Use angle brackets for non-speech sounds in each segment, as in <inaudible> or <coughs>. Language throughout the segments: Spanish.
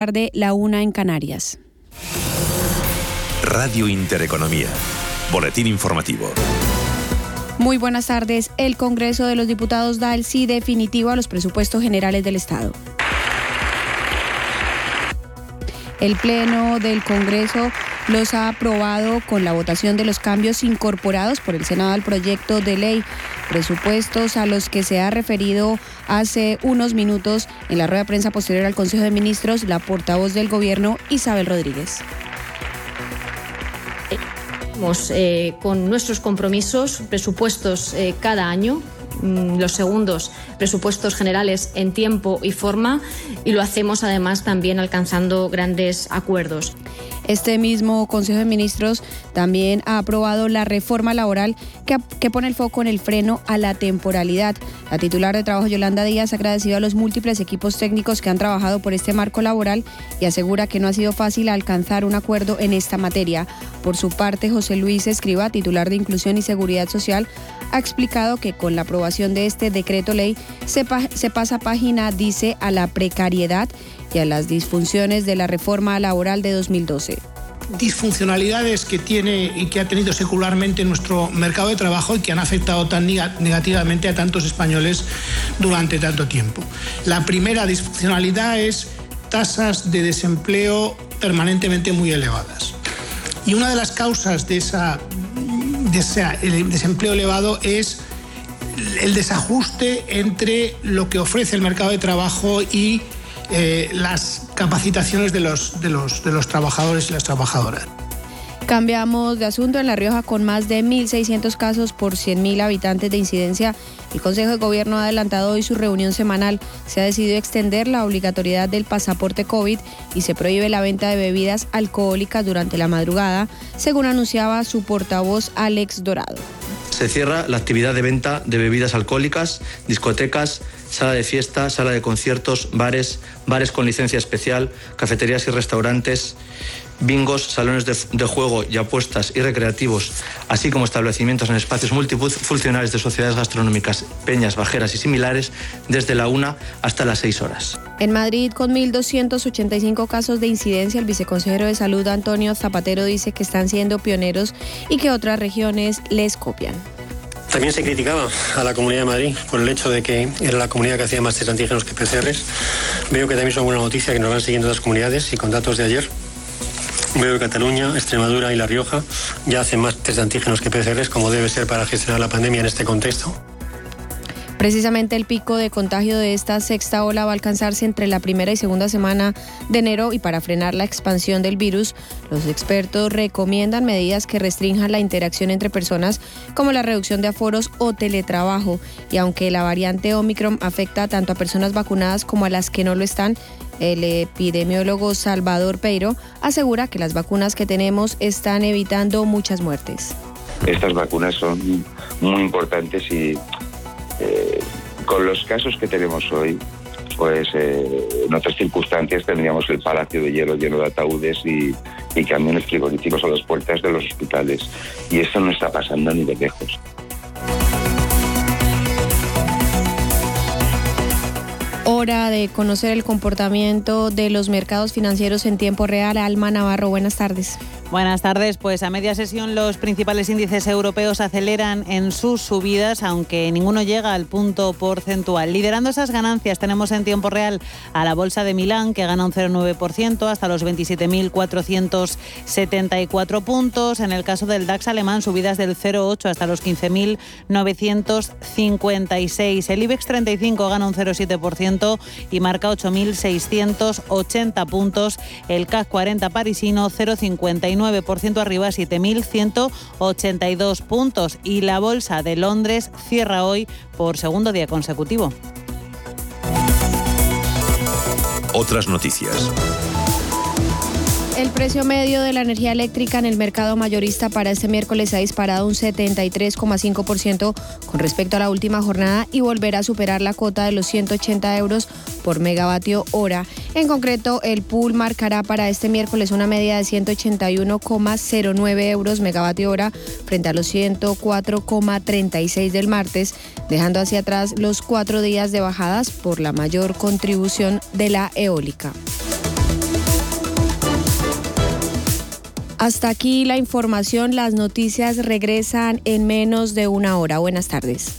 tarde, la una en Canarias. Radio Intereconomía. Boletín informativo. Muy buenas tardes. El Congreso de los Diputados da el sí definitivo a los presupuestos generales del Estado. El Pleno del Congreso los ha aprobado con la votación de los cambios incorporados por el Senado al proyecto de ley, presupuestos a los que se ha referido hace unos minutos en la rueda de prensa posterior al Consejo de Ministros la portavoz del Gobierno, Isabel Rodríguez. Eh, con nuestros compromisos, presupuestos eh, cada año, los segundos presupuestos generales en tiempo y forma y lo hacemos además también alcanzando grandes acuerdos. Este mismo Consejo de Ministros también ha aprobado la reforma laboral que, pone el foco en el freno a la temporalidad. La titular de Trabajo, Yolanda Díaz, ha agradecido a los múltiples equipos técnicos que han trabajado por este marco laboral y asegura que no ha sido fácil alcanzar un acuerdo en esta materia. Por su parte, José Luis Escriba, titular de Inclusión y Seguridad Social, ha explicado que con la aprobación de este decreto ley se pasa página, dice, a la precariedad y a las disfunciones de la reforma laboral de 2012 disfuncionalidades que tiene y que ha tenido secularmente nuestro mercado de trabajo y que han afectado tan negativamente a tantos españoles durante tanto tiempo. La primera disfuncionalidad es tasas de desempleo permanentemente muy elevadas. Y una de las causas de, esa, de ese desempleo elevado es el desajuste entre lo que ofrece el mercado de trabajo y eh, las capacitaciones de los, de, los, de los trabajadores y las trabajadoras. Cambiamos de asunto en La Rioja con más de 1.600 casos por 100.000 habitantes de incidencia. El Consejo de Gobierno ha adelantado hoy su reunión semanal. Se ha decidido extender la obligatoriedad del pasaporte COVID y se prohíbe la venta de bebidas alcohólicas durante la madrugada, según anunciaba su portavoz Alex Dorado. Se cierra la actividad de venta de bebidas alcohólicas, discotecas, sala de fiesta, sala de conciertos, bares, bares con licencia especial, cafeterías y restaurantes, bingos, salones de, juego y apuestas y recreativos, así como establecimientos en espacios multifuncionales de sociedades gastronómicas, peñas, bajeras y similares, desde la 1 hasta las 6 horas. En Madrid, con 1.285 casos de incidencia, el viceconsejero de Salud Antonio Zapatero dice que están siendo pioneros y que otras regiones les copian. También se criticaba a la Comunidad de Madrid por el hecho de que era la comunidad que hacía más test antígenos que PCRs. Veo que también es una buena noticia que nos van siguiendo las comunidades y con datos de ayer. Veo que Cataluña, Extremadura y La Rioja ya hacen más test antígenos que PCRs como debe ser para gestionar la pandemia en este contexto. Precisamente el pico de contagio de esta sexta ola va a alcanzarse entre la primera y segunda semana de enero y para frenar la expansión del virus, los expertos recomiendan medidas que restrinjan la interacción entre personas como la reducción de aforos o teletrabajo. Y aunque la variante Omicron afecta tanto a personas vacunadas como a las que no lo están, el epidemiólogo Salvador Peiro asegura que las vacunas que tenemos están evitando muchas muertes. Estas vacunas son muy importantes y eh, con los casos que tenemos hoy, pues eh, en otras circunstancias tendríamos el palacio de hielo lleno de ataúdes y, camiones frigoríficos a las puertas de los hospitales. Y esto no está pasando ni de lejos. Hora de conocer el comportamiento de los mercados financieros en tiempo real. Alma Navarro, buenas tardes. Buenas tardes. Pues a media sesión los principales índices europeos aceleran en sus subidas, aunque ninguno llega al punto porcentual. Liderando esas ganancias tenemos en tiempo real a la Bolsa de Milán, que gana un 0,9% hasta los 27.474 puntos. En el caso del DAX alemán, subidas del 0,8 hasta los 15.956. El IBEX 35 gana un 0,7% y marca 8.680 puntos. El CAC 40 parisino 0,59 9% arriba, 7.182 puntos. Y la Bolsa de Londres cierra hoy por segundo día consecutivo. Otras noticias. El precio medio de la energía eléctrica en el mercado mayorista para este miércoles ha disparado un 73,5% con respecto a la última jornada y volverá a superar la cuota de los 180 euros por megavatio hora. En concreto, el pool marcará para este miércoles una media de 181,09 euros megavatio hora frente a los 104,36 del martes, dejando hacia atrás los cuatro días de bajadas por la mayor contribución de la eólica. Hasta aquí la información. Las noticias regresan en menos de una hora. Buenas tardes.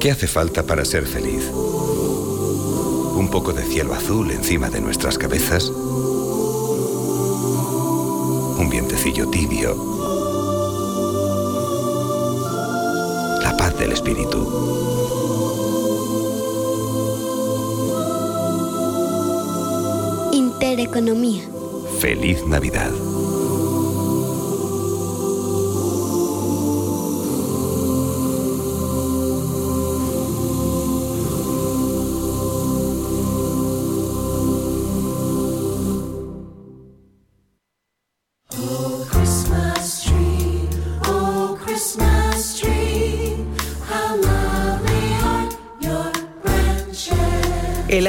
¿Qué hace falta para ser feliz? ¿Un poco de cielo azul encima de nuestras cabezas? ¿Un vientecillo tibio? La paz del espíritu. Intereconomía. Feliz Navidad.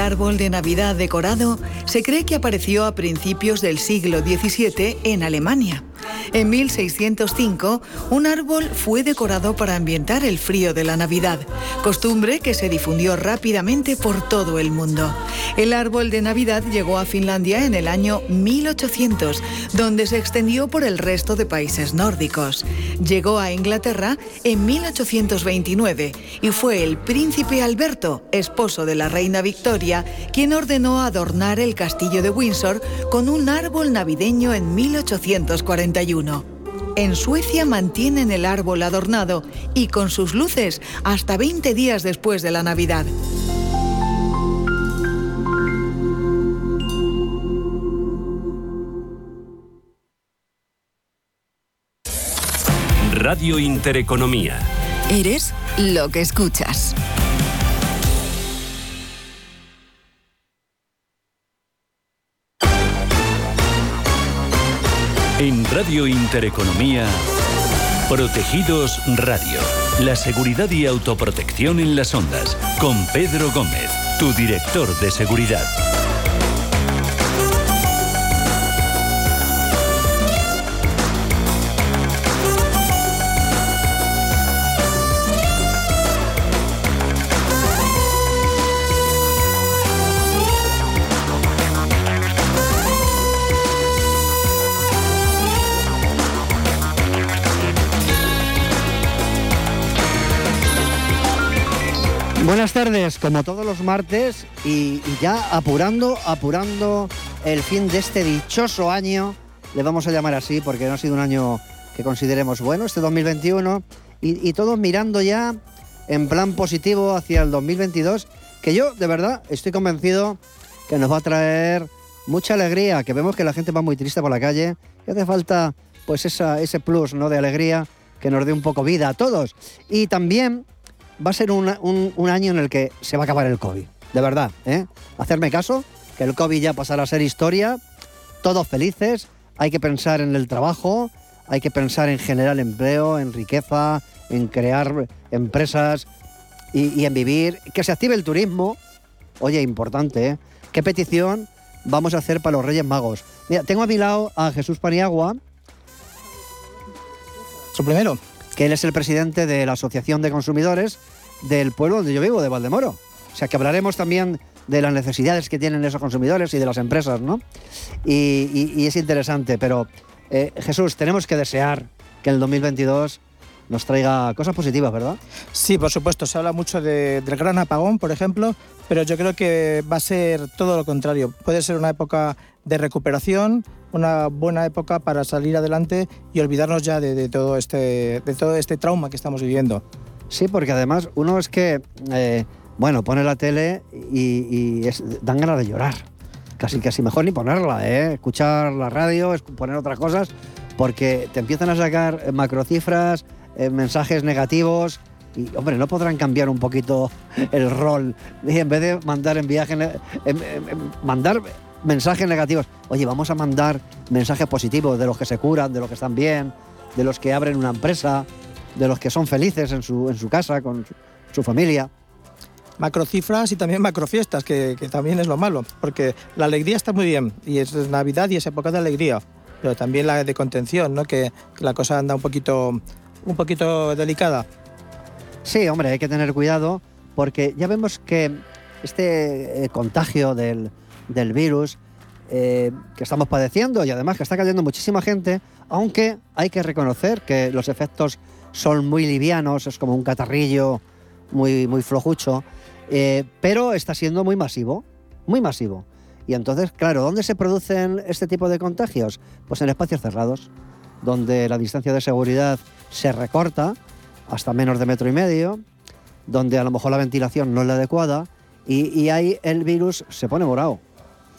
Árbol de Navidad decorado se cree que apareció a principios del siglo XVII en Alemania. En 1605, un árbol fue decorado para ambientar el frío de la Navidad, costumbre que se difundió rápidamente por todo el mundo. El árbol de Navidad llegó a Finlandia en el año 1800, donde se extendió por el resto de países nórdicos. Llegó a Inglaterra en 1829 y fue el príncipe Alberto, esposo de la reina Victoria, quien ordenó adornar el castillo de Windsor con un árbol navideño en 1841. En Suecia mantienen el árbol adornado y con sus luces hasta 20 días después de la Navidad. Radio Intereconomía. Eres lo que escuchas. En Radio Intereconomía, Protegidos Radio. La seguridad y autoprotección en las ondas. Con Pedro Gómez, tu director de seguridad. Como todos los martes y, ya apurando, apurando el fin de este dichoso año, le vamos a llamar así porque no ha sido un año que consideremos bueno, este 2021, y, y todos mirando ya en plan positivo hacia el 2022, que yo de verdad estoy convencido que nos va a traer mucha alegría, que vemos que la gente va muy triste por la calle, que hace falta pues esa, ese plus ¿no? de alegría que nos dé un poco vida a todos. Y también va a ser un, un- año en el que se va a acabar el COVID. De verdad, ¿eh? Hacerme caso, que el COVID ya pasará a ser historia, todos felices, hay que pensar en el trabajo, hay que pensar en generar empleo, en riqueza, en crear empresas y, y en vivir, que se active el turismo. Oye, importante, ¿eh? ¿Qué petición vamos a hacer para los Reyes Magos? Mira, tengo a mi lado a Jesús Paniagua. Su primero. Que él es el presidente de la Asociación de Consumidores del pueblo donde yo vivo, de Valdemoro. O sea, que hablaremos también de las necesidades que tienen esos consumidores y de las empresas, ¿no? Y, es interesante, pero eh, Jesús, tenemos que desear que el 2022 nos traiga cosas positivas, ¿verdad? Sí, por supuesto, se habla mucho de- del gran apagón, por ejemplo, pero yo creo que va a ser todo lo contrario. Puede ser una época de recuperación, una buena época para salir adelante y olvidarnos ya de, de todo, este, de todo este trauma que estamos viviendo. Sí, porque además uno es que, eh, bueno, pone la tele y, y es- dan ganas de llorar. Casi, casi mejor ni ponerla, ¿eh? Escuchar la radio, poner otras cosas, porque te empiezan a sacar eh, macrocifras, eh, mensajes negativos. Y, hombre, no podrán cambiar un poquito el rol. Y en vez de mandar en viaje, em- mandar mensajes negativos. Oye, vamos a mandar mensajes positivos de los que se curan, de los que están bien, de los que abren una empresa, de los que son felices en su, en su casa, con su, su familia. Macrocifras y también macrofiestas, que, que también es lo malo, porque la alegría está muy bien y es Navidad y es época de alegría, pero también la de contención, ¿no? que, que la cosa anda un poquito, un poquito delicada. Sí, hombre, hay que tener cuidado porque ya vemos que este eh, contagio del, del virus eh, que estamos padeciendo y además que está cayendo muchísima gente, aunque hay que reconocer que los efectos son muy livianos, es como un catarrillo muy, muy flojucho, eh, pero está siendo muy masivo, muy masivo. Y entonces, claro, ¿dónde se producen este tipo de contagios? Pues en espacios cerrados, donde la distancia de seguridad se recorta hasta menos de metro y medio, donde a lo mejor la ventilación no es la adecuada y, y ahí el virus se pone morado.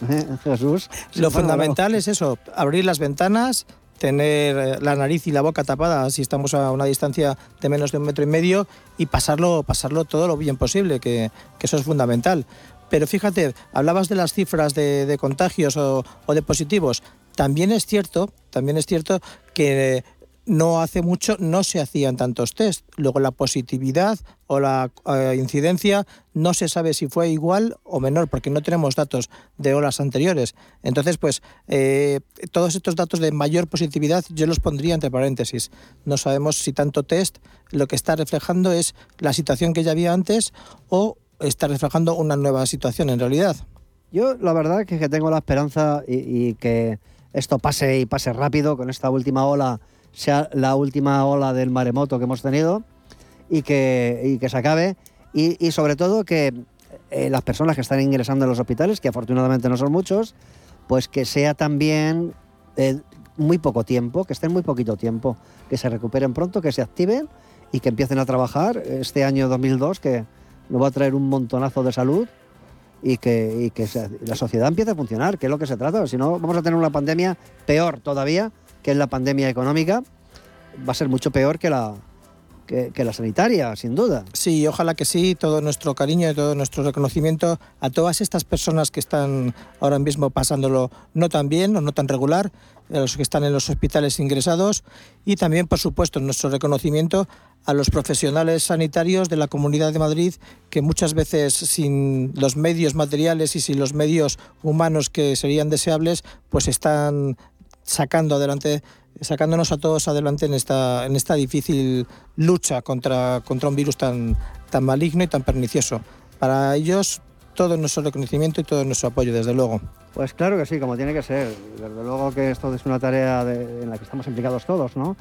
¿Eh, Jesús. Lo fundamental es eso, abrir las ventanas, tener eh, la nariz y la boca tapadas si estamos a una distancia de menos de un metro y medio y pasarlo, pasarlo todo lo bien posible, que, que eso es fundamental. Pero fíjate, hablabas de las cifras de, de contagios o, o de positivos. También es cierto, también es cierto que no hace mucho no se hacían tantos test. Luego la positividad o la eh, incidencia no se sabe si fue igual o menor porque no tenemos datos de olas anteriores. Entonces, pues eh, todos estos datos de mayor positividad yo los pondría entre paréntesis. No sabemos si tanto test lo que está reflejando es la situación que ya había antes o está reflejando una nueva situación en realidad. Yo la verdad que, que tengo la esperanza y que esto pase y pase rápido con esta última ola, sea la última ola del maremoto que hemos tenido y que, y que se acabe. Y, y sobre todo que eh, las personas que están ingresando en los hospitales, que afortunadamente no son muchos, pues que sea también eh, muy poco tiempo, que estén muy poquito tiempo, que se recuperen pronto, que se activen y que empiecen a trabajar este año 2002, que nos va a traer un montonazo de salud y que, y que la sociedad empiece a funcionar, que es lo que se trata. Si no, vamos a tener una pandemia peor todavía, que es la pandemia económica. Va a ser mucho peor que la, que, la sanitaria, sin duda. Sí, ojalá que sí, todo nuestro cariño y todo nuestro reconocimiento a todas estas personas que están ahora mismo pasándolo no tan bien o no tan regular, a los que están en los hospitales ingresados y también, por supuesto, nuestro reconocimiento a los profesionales sanitarios de la Comunidad de Madrid que muchas veces sin los medios materiales y sin los medios humanos que serían deseables, pues están sacando adelante sacándonos a todos adelante en esta en esta difícil lucha contra contra un virus tan tan maligno y tan pernicioso. Para ellos todo nuestro reconocimiento y todo nuestro apoyo desde luego. Pues claro que sí, como tiene que ser. Desde luego que esto es una tarea de- en la que estamos implicados todos, ¿no?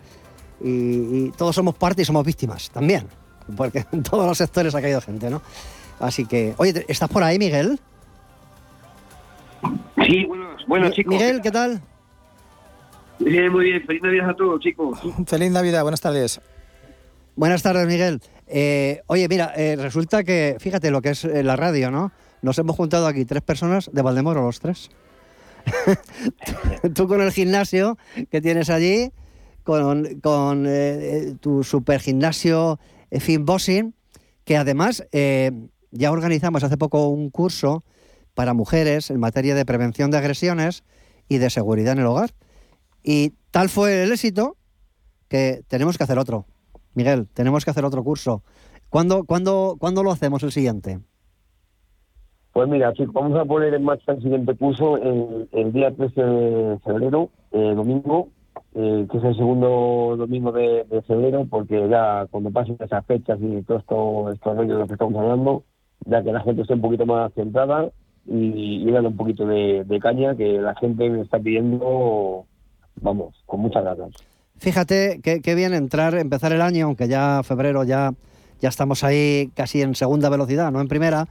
Y, y todos somos parte y somos víctimas también, porque <laughs> en todos los sectores ha caído gente, ¿no? Así que, oye, ¿te- ¿estás por ahí, Miguel? Sí, buenos, buenos Mi- chicos. Miguel, ¿qué tal? Bien, muy bien. Feliz Navidad a todos, chicos. <laughs> Feliz Navidad, buenas tardes. Buenas tardes, Miguel. Eh, oye, mira, eh, resulta que, fíjate lo que es eh, la radio, ¿no? Nos hemos juntado aquí tres personas de Valdemoro, los tres. <laughs> Tú con el gimnasio que tienes allí, con, con, tu super gimnasio eh, Finbossing, que además eh, ya organizamos hace poco un curso para mujeres en materia de prevención de agresiones y de seguridad en el hogar. Y tal fue el éxito que tenemos que hacer otro. Miguel, tenemos que hacer otro curso. ¿Cuándo, cuándo, ¿cuándo lo hacemos el siguiente? Pues mira, chicos, vamos a poner en marcha el siguiente curso el, día 13 de febrero, eh, domingo, eh, que es el segundo domingo de, febrero, porque ya cuando pasen esas fechas y todo esto, estos de los que estamos hablando, ya que la gente esté un poquito más centrada y, y darle un poquito de, de caña, que la gente me está pidiendo, vamos, con muchas ganas. Fíjate qué, bien entrar, empezar el año, aunque ya febrero ya, ya estamos ahí casi en segunda velocidad, no en primera.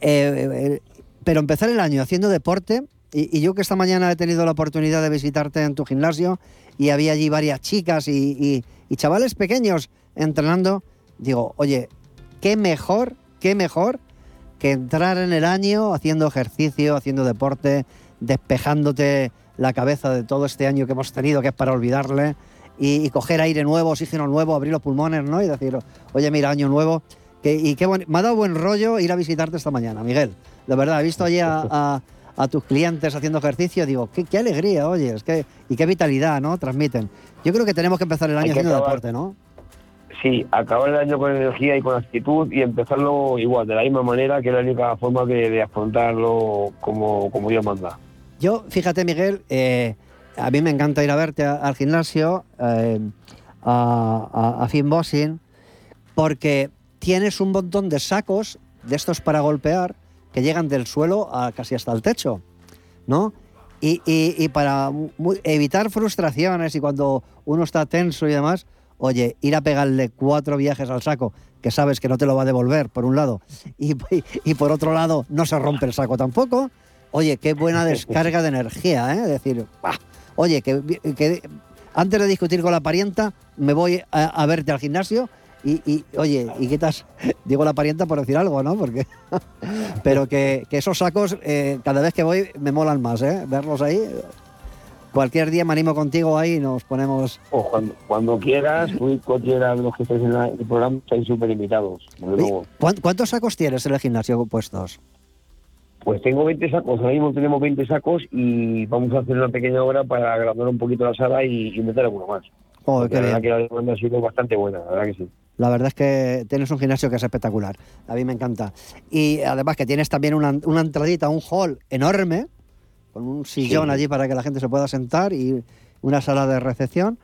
Eh, eh, pero empezar el año haciendo deporte, y, yo que esta mañana he tenido la oportunidad de visitarte en tu gimnasio y había allí varias chicas y chavales pequeños entrenando, digo, oye, qué mejor, qué mejor que entrar en el año haciendo ejercicio, haciendo deporte, despejándote la cabeza de todo este año que hemos tenido, que es para olvidarle, y, y coger aire nuevo, oxígeno nuevo, abrir los pulmones, ¿no? Y decir, oye, mira, año nuevo. Que, y qué buen- me ha dado buen rollo ir a visitarte esta mañana, Miguel. De verdad, he visto allí a, <laughs> a- a tus clientes haciendo ejercicio, digo, qué, qué alegría, oye, es que, y qué vitalidad, ¿no? Transmiten. Yo creo que tenemos que empezar el año haciendo acabar. deporte, ¿no? Sí, acabar el año con energía y con actitud y empezarlo igual, de la misma manera, que es la única forma de, de afrontarlo como, como Dios manda. Yo, fíjate, Miguel, eh, a mí me encanta ir a verte al gimnasio, eh, a, a, Bossing, porque tienes un montón de sacos de estos para golpear que llegan del suelo a casi hasta el techo, ¿no? Y, para evitar frustraciones y cuando uno está tenso y demás, oye, ir a pegarle cuatro viajes al saco, que sabes que no te lo va a devolver, por un lado, y <laughs> por otro lado no se rompe el saco tampoco, oye, qué buena <laughs> descarga de energía, ¿eh? Decir, "Bah, oye, que, que antes de discutir con la parienta, me voy a, a verte al gimnasio y, y, oye, ¿y qué tal? <laughs> Digo la parienta por decir algo, ¿no? Porque, <laughs> pero que, que esos sacos, eh, cada vez que voy, me molan más, ¿eh? Verlos ahí. Cualquier día me animo contigo ahí y nos ponemos... O cuando, cuando quieras, tú y cualquiera de los que estéis en el programa estáis súper invitados. desde luego. ¿Cuán- ¿Cuántos sacos tienes en el gimnasio puestos? Pues tengo 20 sacos, ahora mismo tenemos 20 sacos y vamos a hacer una pequeña obra para agrandar un poquito la sala y, y meter alguno más. Porque qué la verdad bien. que la demanda ha sido bastante buena, la verdad que sí. La verdad es que tienes un gimnasio que es espectacular. A mí me encanta. Y además que tienes también una, una entradita, un hall enorme, con un sillón Sí. allí para que la gente se pueda sentar y una sala de recepción.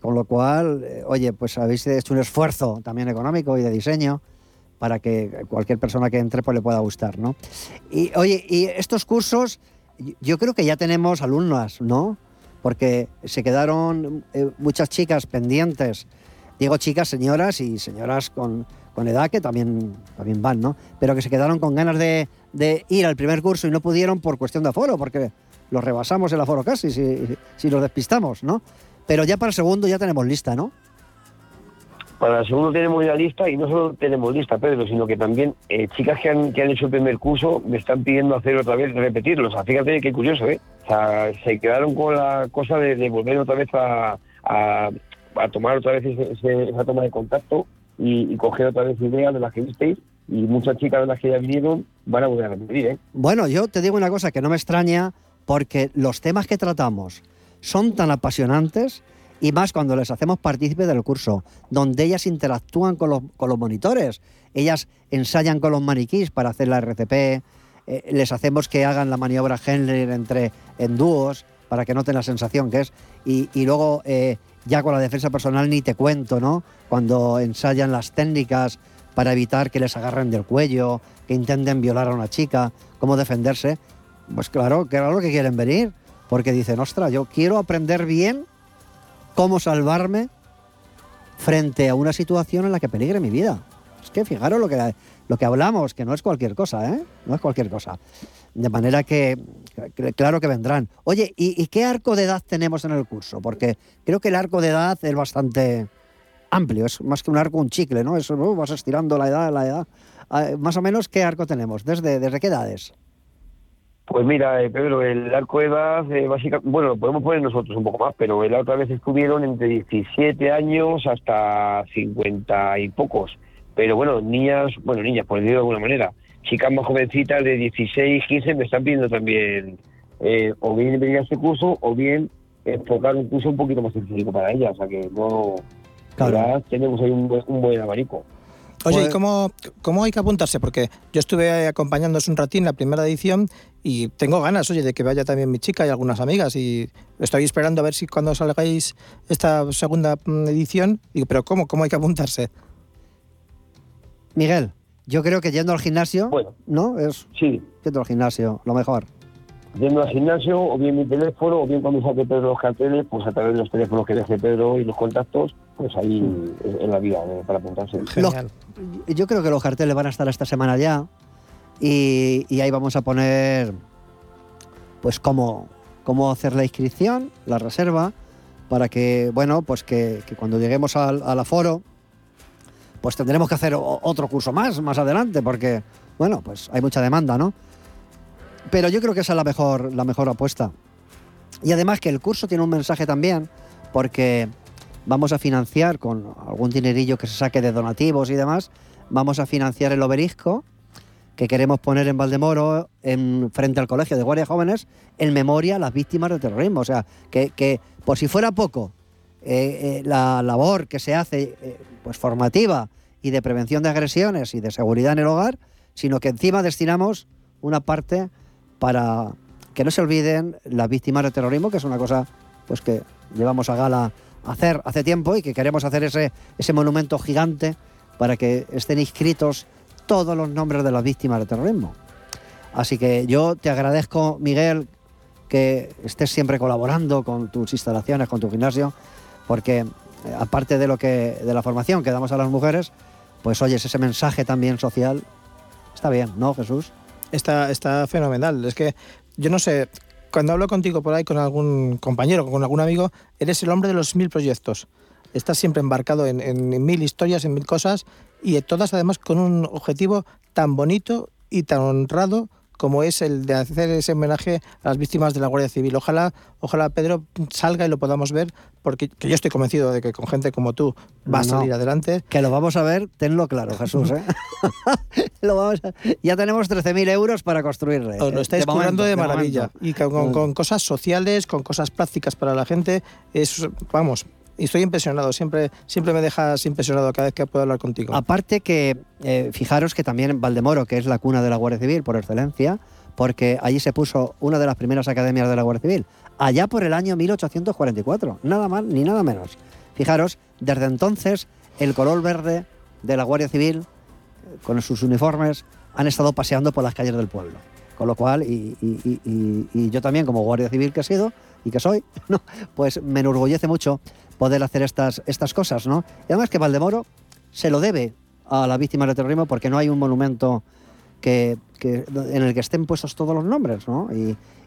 Con lo cual, eh, oye, pues habéis hecho un esfuerzo también económico y de diseño para que cualquier persona que entre pues le pueda gustar, ¿no? Y oye, y estos cursos, yo creo que ya tenemos alumnas, ¿no? Porque se quedaron eh, muchas chicas pendientes. Digo chicas, señoras y señoras con, con edad que también, también van, ¿no? Pero que se quedaron con ganas de, de ir al primer curso y no pudieron por cuestión de aforo, porque los rebasamos el aforo casi si, si los despistamos, ¿no? Pero ya para el segundo ya tenemos lista, ¿no? Para el segundo tenemos ya lista y no solo tenemos lista, Pedro, sino que también eh, chicas que han, que han hecho el primer curso me están pidiendo hacer otra vez, repetirlo. O sea, fíjate qué curioso, ¿eh? Se quedaron con la cosa de, volver otra vez a, a- tomar otra vez ese- esa toma de contacto y, y coger otra vez ideas de las que visteis y muchas chicas de las que ya vinieron van a volver a repetir, ¿eh? Bueno, yo te digo una cosa que no me extraña porque los temas que tratamos son tan apasionantes y más cuando les hacemos partícipe del curso, donde ellas interactúan con los, con los monitores, ellas ensayan con los maniquís para hacer la RCP, eh, les hacemos que hagan la maniobra Henry entre en dúos para que noten la sensación que es y, luego eh, ya con la defensa personal ni te cuento, ¿no? Cuando ensayan las técnicas para evitar que les agarren del cuello, que intenten violar a una chica, cómo defenderse, pues claro, claro que quieren venir, porque dicen, ostras, yo quiero aprender bien cómo salvarme frente a una situación en la que peligre mi vida. Es que fijaros lo que, lo que hablamos, que no es cualquier cosa, ¿eh? No es cualquier cosa. De manera que, claro que vendrán. Oye, ¿y, qué arco de edad tenemos en el curso? Porque creo que el arco de edad es bastante amplio, es más que un arco, un chicle, ¿no? Eso ¿no? vas estirando la edad, la edad. Ah, más o menos, ¿qué arco tenemos? ¿Desde, desde qué edades? Pues mira, eh, Pedro, el arco de edad, eh, básicamente, bueno, lo podemos poner nosotros un poco más, pero la otra vez estuvieron entre 17 años hasta 50 y pocos. Pero bueno, niñas, bueno, niñas, por decirlo de alguna manera, chicas más jovencitas de 16, 15 me están pidiendo también eh, o bien venir a este curso o bien enfocar un curso un poquito más específico para ellas. O sea que no, Claro. tenemos ahí un, buen- un buen abanico. Oye, Pues- ¿y cómo, cómo hay que apuntarse? Porque yo estuve acompañándoos un ratín la primera edición y tengo ganas, oye, de que vaya también mi chica y algunas amigas y estoy esperando a ver si cuando salgáis esta segunda mm, edición, digo, pero ¿cómo? ¿Cómo hay que apuntarse? Miguel, yo creo que yendo al gimnasio, Bueno. ¿no? Es Sí, yendo al gimnasio, lo mejor. yendo al gimnasio, o bien mi teléfono, o bien cuando saque Pedro los carteles, pues a través de los teléfonos que deje Pedro y los contactos, pues ahí en, en la vía eh, para apuntarse. Genial. Yo creo que los carteles van a estar esta semana ya y, y ahí vamos a poner pues cómo, cómo hacer la inscripción, la reserva, para que, bueno, pues que, que cuando lleguemos al, al aforo, pues tendremos que hacer otro curso más, más adelante, porque, bueno, pues hay mucha demanda, ¿no? Pero yo creo que esa es la mejor, la mejor apuesta. Y además que el curso tiene un mensaje también, porque vamos a financiar con algún dinerillo que se saque de donativos y demás, vamos a financiar el obelisco que queremos poner en Valdemoro, en, frente al Colegio de Guardias Jóvenes, en memoria a las víctimas del terrorismo. O sea, que, que por si fuera poco, eh, eh, la labor que se hace eh, pues formativa y de prevención de agresiones y de seguridad en el hogar, sino que encima destinamos una parte para que no se olviden las víctimas del terrorismo, que es una cosa pues que llevamos a gala hacer hace tiempo y que queremos hacer ese, ese monumento gigante para que estén inscritos todos los nombres de las víctimas del terrorismo. Así que yo te agradezco, Miguel, que estés siempre colaborando con tus instalaciones, con tu gimnasio, porque eh, aparte de lo que de la formación que damos a las mujeres, pues oyes ese mensaje también social. Está bien, ¿no, Jesús? Está, está fenomenal. Es que yo no sé, cuando hablo contigo por ahí con algún compañero, con algún amigo, eres el hombre de los mil proyectos. Estás siempre embarcado en, en mil historias, en mil cosas y todas además con un objetivo tan bonito y tan honrado como es el de hacer ese homenaje a las víctimas de la Guardia Civil. Ojalá, ojalá Pedro salga y lo podamos ver, porque yo estoy convencido de que con gente como tú va a salir adelante. Que lo vamos a ver, tenlo claro, Jesús. ¿eh? <laughs> lo vamos Ya tenemos 13.000 euros para construirle. Os lo ¿eh? estáis curando de, maravilla. y con, con, cosas sociales, con cosas prácticas para la gente. Es, vamos, y estoy impresionado, siempre, siempre me dejas impresionado cada vez que puedo hablar contigo. Aparte que, eh, fijaros que también Valdemoro, que es la cuna de la Guardia Civil por excelencia, porque allí se puso una de las primeras academias de la Guardia Civil, allá por el año 1844, nada más ni nada menos. Fijaros, desde entonces el color verde de la Guardia Civil, con sus uniformes, han estado paseando por las calles del pueblo. Con lo cual, y, y yo también como Guardia Civil que he sido y que soy, <laughs> ¿no? pues me enorgullece mucho poder hacer estas, estas cosas, ¿no? Y además que Valdemoro se lo debe a las víctimas del terrorismo porque no hay un monumento que, en el que estén puestos todos los nombres, ¿no?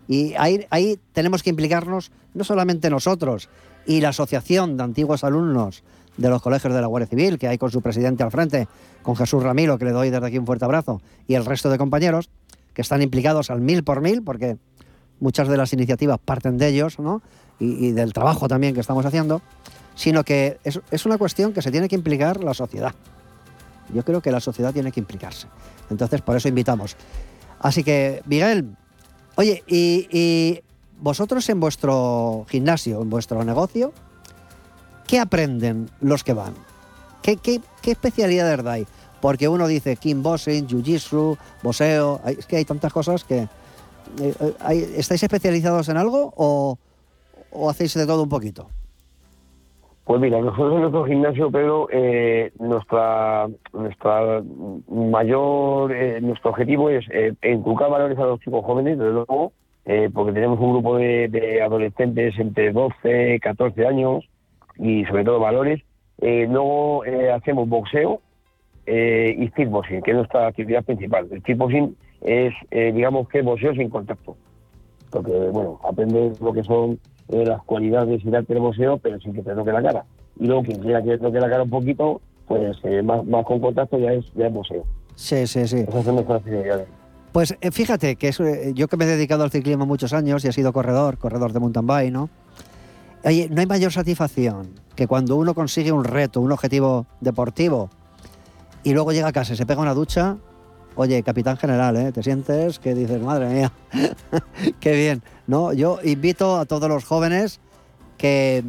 Y, ahí, ahí tenemos que implicarnos no solamente nosotros y la asociación de antiguos alumnos de los colegios de la Guardia Civil, que hay con su presidente al frente, con Jesús Ramiro, que le doy desde aquí un fuerte abrazo, y el resto de compañeros que están implicados al mil por mil, porque muchas de las iniciativas parten de ellos, ¿no? Y, del trabajo también que estamos haciendo, sino que es, una cuestión que se tiene que implicar la sociedad. Yo creo que la sociedad tiene que implicarse. Entonces, por eso invitamos. Así que, Miguel, oye, y, vosotros en vuestro gimnasio, en vuestro negocio, ¿qué aprenden los que van? ¿Qué, qué, qué especialidades dais? Porque uno dice kickboxing, jiu-jitsu, boxeo, es que hay tantas cosas que... Eh, eh, ¿Estáis especializados en algo o, o hacéis de todo un poquito? Pues mira, nosotros en nuestro gimnasio, Pedro, eh, nuestra, nuestra mayor, eh, nuestro objetivo es eh, inculcar valores a los chicos jóvenes, desde luego, eh, porque tenemos un grupo de, adolescentes entre 12, 14 años y sobre todo valores. luego hacemos boxeo y kickboxing, que es nuestra actividad principal. El kickboxing es, digamos, que boxeo sin contacto, porque, bueno, aprende lo que son eh, las cualidades y el museo, pero sin que te toque la cara. Y luego quien quiera que te toque la cara un poquito, pues eh, más, más con contacto ya es, ya museo. Sí, sí, sí. Esas son nuestras. Pues eh, fíjate que yo que me he dedicado al ciclismo muchos años y he sido corredor, corredor de mountain bike, ¿no? Oye, no hay mayor satisfacción que cuando uno consigue un reto, un objetivo deportivo y luego llega a casa y se pega una ducha Oye, capitán general, ¿eh? Te sientes que dices, madre mía, <laughs> qué bien. No, yo invito a todos los jóvenes que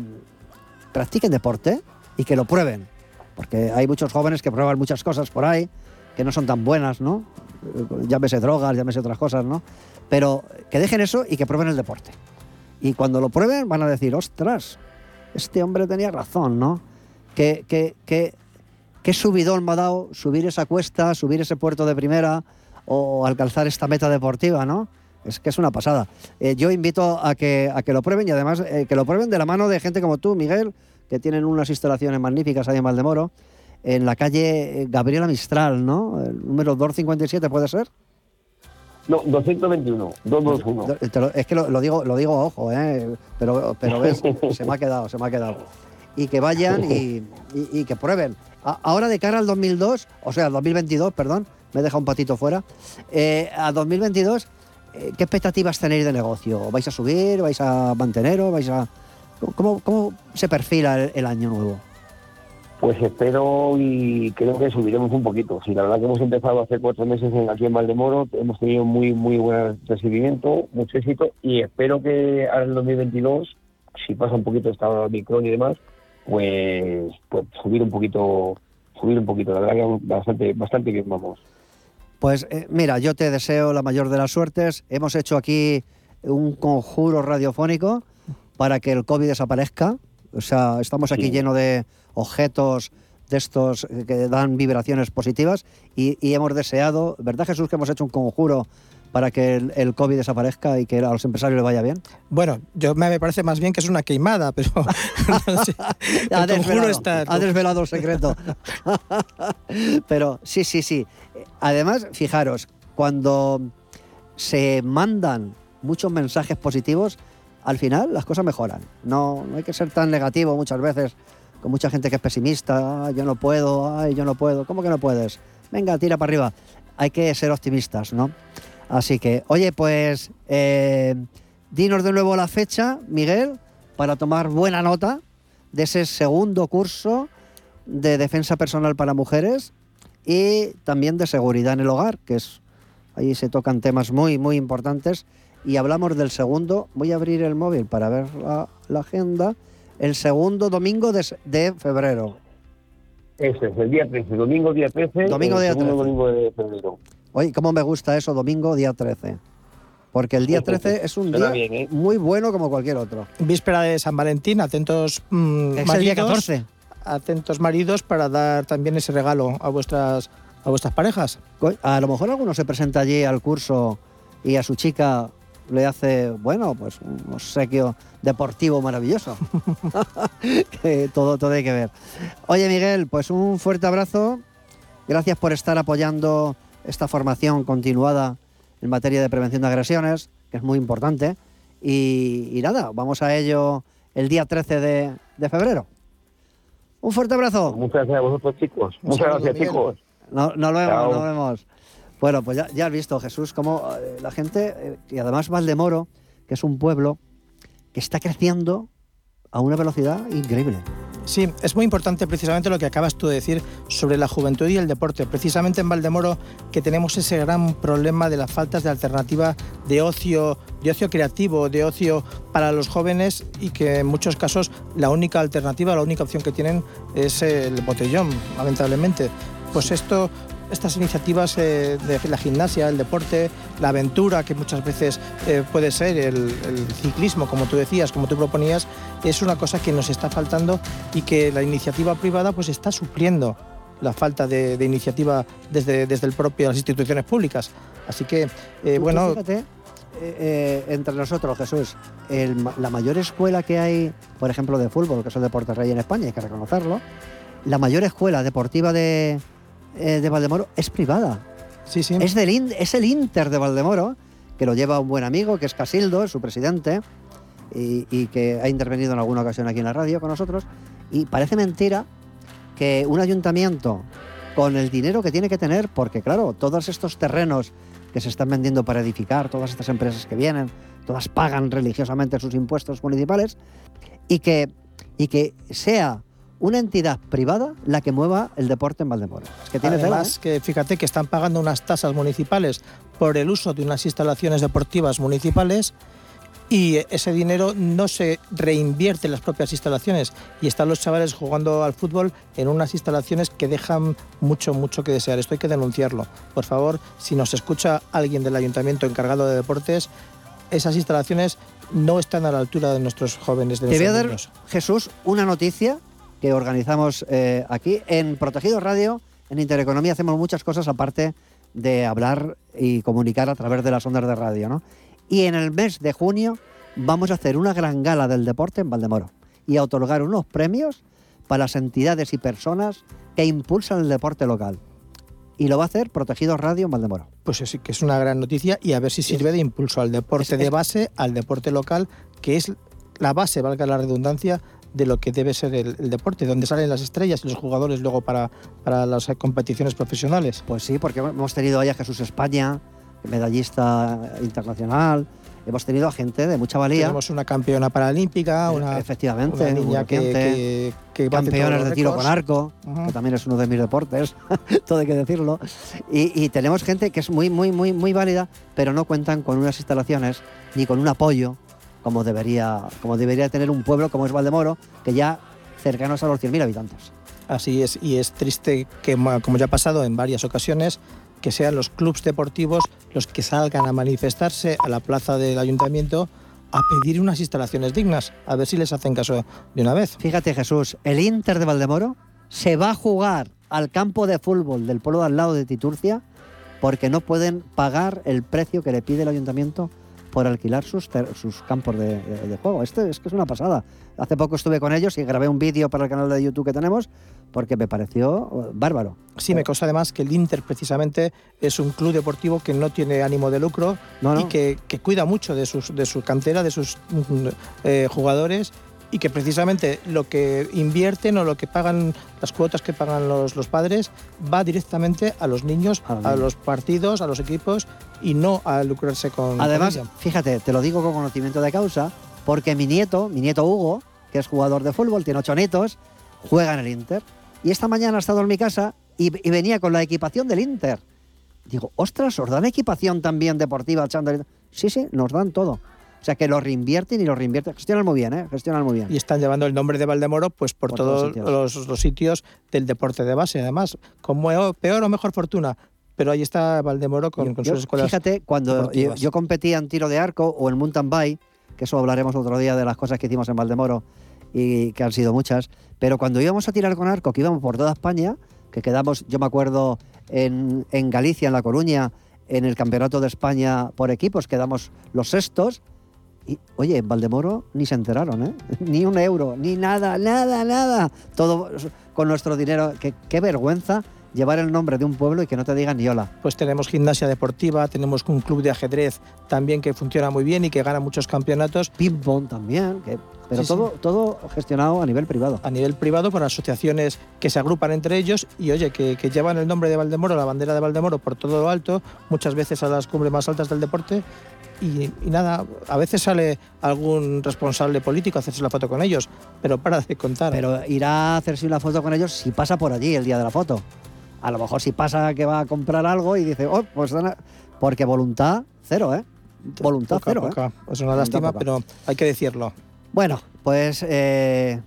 practiquen deporte y que lo prueben. Porque hay muchos jóvenes que prueban muchas cosas por ahí que no son tan buenas, ¿no? Llámese drogas, llámese otras cosas, ¿no? Pero que dejen eso y que prueben el deporte. Y cuando lo prueben van a decir, ostras, este hombre tenía razón, ¿no? Que, que, que qué subidón me ha dado subir esa cuesta, subir ese puerto de primera o alcanzar esta meta deportiva, ¿no? Es que es una pasada. Eh, yo invito a que, a que lo prueben y además eh, que lo prueben de la mano de gente como tú, Miguel, que tienen unas instalaciones magníficas ahí en Valdemoro, en la calle eh, Gabriela Mistral, ¿no? El número 257 puede ser. No, 221, 221. Es que lo, digo, lo digo ojo, ¿eh? Pero, pero ves, <laughs> se me ha quedado, se me ha quedado. Y que vayan y, y que prueben ahora de cara al 2002, o sea, al 2022, perdón, me he dejado un patito fuera, eh, a 2022, eh, ¿qué expectativas tenéis de negocio? ¿Vais a subir? ¿Vais a manteneros? ¿Vais a...? ¿Cómo, cómo se perfila el, año nuevo? Pues espero y creo que subiremos un poquito. Sí, la verdad que hemos empezado hace cuatro meses aquí en Valdemoro, hemos tenido muy muy buen recibimiento, mucho éxito y espero que ahora en el 2022, si pasa un poquito esta micrón y demás, pues, pues subir un poquito, subir un poquito, la verdad que bastante, bastante bien vamos. Pues eh, mira, yo te deseo la mayor de las suertes. Hemos hecho aquí un conjuro radiofónico para que el COVID desaparezca. O sea, estamos aquí Sí. lleno de objetos de estos eh, que dan vibraciones positivas y, y hemos deseado, ¿verdad Jesús, que hemos hecho un conjuro para que el, el COVID desaparezca y que a los empresarios les vaya bien? Bueno, yo me parece más bien que es una queimada, pero <laughs> no sé. ha, desvelado, está. ha desvelado el secreto. <laughs> Pero sí, sí, sí. Además, fijaros, cuando se mandan muchos mensajes positivos, al final las cosas mejoran. No, no hay que ser tan negativo muchas veces, con mucha gente que es pesimista. "Ay, yo no puedo, ay, yo no puedo. ¿Cómo que no puedes? Venga, tira para arriba. Hay que ser optimistas, ¿no? Así que, oye, pues eh, dinos de nuevo la fecha, Miguel, para tomar buena nota de ese segundo curso de defensa personal para mujeres y también de seguridad en el hogar, que es ahí se tocan temas muy muy importantes y hablamos del segundo. Voy a abrir el móvil para ver la, la agenda. El segundo domingo de, de febrero. Ese es el día 13, domingo día 13. Domingo el día segundo 13. domingo de febrero. Oye, cómo me gusta eso, domingo día 13. Porque el día 13 es un Suena día bien, ¿eh? muy bueno como cualquier otro. Víspera de San Valentín, atentos mm, Es el día maridos, 14. atentos maridos para dar también ese regalo a vuestras a vuestras parejas. A lo mejor alguno se presenta allí al curso y a su chica le hace, bueno, pues un obsequio deportivo maravilloso. <laughs> <laughs> que todo, todo hay que ver. Oye, Miguel, pues un fuerte abrazo. Gracias por estar apoyando esta formación continuada en materia de prevención de agresiones, que es muy importante. Y, y nada, vamos a ello el día 13 de, de febrero. Un fuerte abrazo. Muchas gracias a vosotros, chicos. Muchas gracias, chicos. No, nos vemos, Chao. nos vemos. Bueno, pues ya, ya has visto, Jesús, cómo eh, la gente, eh, y además Valdemoro, que es un pueblo que está creciendo a una velocidad increíble. Sí, es muy importante precisamente lo que acabas tú de decir sobre la juventud y el deporte. Precisamente en Valdemoro que tenemos ese gran problema de las faltas de alternativa de ocio, de ocio creativo, de ocio para los jóvenes y que en muchos casos la única alternativa, la única opción que tienen es el botellón, lamentablemente. Pues esto estas iniciativas eh, de la gimnasia, el deporte, la aventura, que muchas veces eh, puede ser el, el ciclismo, como tú decías, como tú proponías, es una cosa que nos está faltando y que la iniciativa privada pues está supliendo la falta de, de iniciativa desde, desde el propio las instituciones públicas. Así que, eh, bueno, fíjate, entre nosotros, Jesús, el la mayor escuela que hay, por ejemplo, de fútbol, que es el deporte rey en España, hay que reconocerlo, la mayor escuela deportiva de, eh, de Valdemoro es privada. Sí, sí. Es, del es el Inter de Valdemoro, que lo lleva un buen amigo, que es Casildo, su presidente, y, y que ha intervenido en alguna ocasión aquí en la radio con nosotros. Y parece mentira que un ayuntamiento, con el dinero que tiene que tener, porque claro, todos estos terrenos que se están vendiendo para edificar, todas estas empresas que vienen, todas pagan religiosamente sus impuestos municipales, y que, y que sea una entidad privada la que mueva el deporte en Valdemoro. Es que tiene tela, ¿eh? Además, que fíjate que están pagando unas tasas municipales por el uso de unas instalaciones deportivas municipales y ese dinero no se reinvierte en las propias instalaciones y están los chavales jugando al fútbol en unas instalaciones que dejan mucho, mucho que desear. Esto hay que denunciarlo. Por favor, si nos escucha alguien del ayuntamiento encargado de deportes, esas instalaciones no están a la altura de nuestros jóvenes, de Te voy a dar, niños. Jesús, una noticia que organizamos eh, aquí en Protegido Radio, en Intereconomía hacemos muchas cosas aparte de hablar y comunicar a través de las ondas de radio, ¿no? Y en el mes de junio vamos a hacer una gran gala del deporte en Valdemoro y a otorgar unos premios para las entidades y personas que impulsan el deporte local. Y lo va a hacer Protegido Radio en Valdemoro. Pues sí que es una gran noticia y a ver si sirve de impulso al deporte de base, al deporte local, que es la base, valga la redundancia, de lo que debe ser el, el deporte, donde salen las estrellas y los jugadores luego para, para las competiciones profesionales. Pues sí, porque hemos tenido ahí a Jesús España, medallista internacional, hemos tenido a gente de mucha valía. Tenemos una campeona paralímpica, una, Efectivamente, una niña que, que, que campeones de tiro con arco, Ujú. que también es uno de mis deportes, <laughs> todo hay que decirlo. Y, y tenemos gente que es muy, muy, muy, muy válida, pero no cuentan con unas instalaciones ni con un apoyo como debería, como debería tener un pueblo como es Valdemoro, que ya cercanos a los 100.000 habitantes. Así es, y es triste que, como ya ha pasado en varias ocasiones, que sean los clubes deportivos los que salgan a manifestarse a la plaza del ayuntamiento a pedir unas instalaciones dignas, a ver si les hacen caso de una vez. Fíjate Jesús, el Inter de Valdemoro se va a jugar al campo de fútbol del pueblo al lado de Titurcia porque no pueden pagar el precio que le pide el ayuntamiento por alquilar sus, sus campos de, juego. Este es que es una pasada. Hace poco estuve con ellos y grabé un vídeo para el canal de YouTube que tenemos porque me pareció uh, bárbaro. Sí, me consta además que el Inter precisamente es un club deportivo que no tiene ánimo de lucro y que, cuida mucho de, sus, de su cantera, de sus mm, eh, jugadores y que precisamente lo que invierten o lo que pagan, las cuotas que pagan los, los padres, va directamente a los niños, a, los partidos, a los equipos y no a lucrarse con. Además, fíjate, te lo digo con conocimiento de causa, porque mi nieto, mi nieto Hugo, que es jugador de fútbol, tiene ocho nietos, juega en el Inter. Y esta mañana ha estado en mi casa y, venía con la equipación del Inter. Digo, ostras, ¿os dan equipación también deportiva? Sí, sí, nos dan todo. O sea que lo reinvierten y lo reinvierten. Gestionan muy bien, ¿eh? Gestionan muy bien. Y están llevando el nombre de Valdemoro pues por, todos, Los, sitios del deporte de base, además. Como peor o mejor fortuna. Pero ahí está Valdemoro con, sus escuelas. Fíjate, cuando yo, competía en tiro de arco o en mountain bike, que eso hablaremos otro día de las cosas que hicimos en Valdemoro y que han sido muchas, pero cuando íbamos a tirar con arco, que íbamos por toda España, que quedamos, yo me acuerdo, en, en Galicia, en La Coruña, en el Campeonato de España por equipos, quedamos los sextos, y, oye, en Valdemoro ni se enteraron, ¿eh? <laughs> Ni un euro, ni nada, nada, nada. Todo con nuestro dinero. Qué, qué vergüenza llevar el nombre de un pueblo y que no te digan ni hola. Pues tenemos gimnasia deportiva, tenemos un club de ajedrez también que funciona muy bien y que gana muchos campeonatos. Ping-pong también, pero todo, todo gestionado a nivel privado. A nivel privado por asociaciones que se agrupan entre ellos y oye, que, que llevan el nombre de Valdemoro, la bandera de Valdemoro por todo lo alto, muchas veces a las cumbres más altas del deporte y, nada, a veces sale algún responsable político a hacerse la foto con ellos, pero para de contar. Pero irá a hacerse una foto con ellos si pasa por allí el día de la foto. A lo mejor si pasa que va a comprar algo y dice, oh, pues porque voluntad cero, ¿eh? Voluntad cero. ¿eh? Es una lástima, pero hay que decirlo. Bueno, pues eh,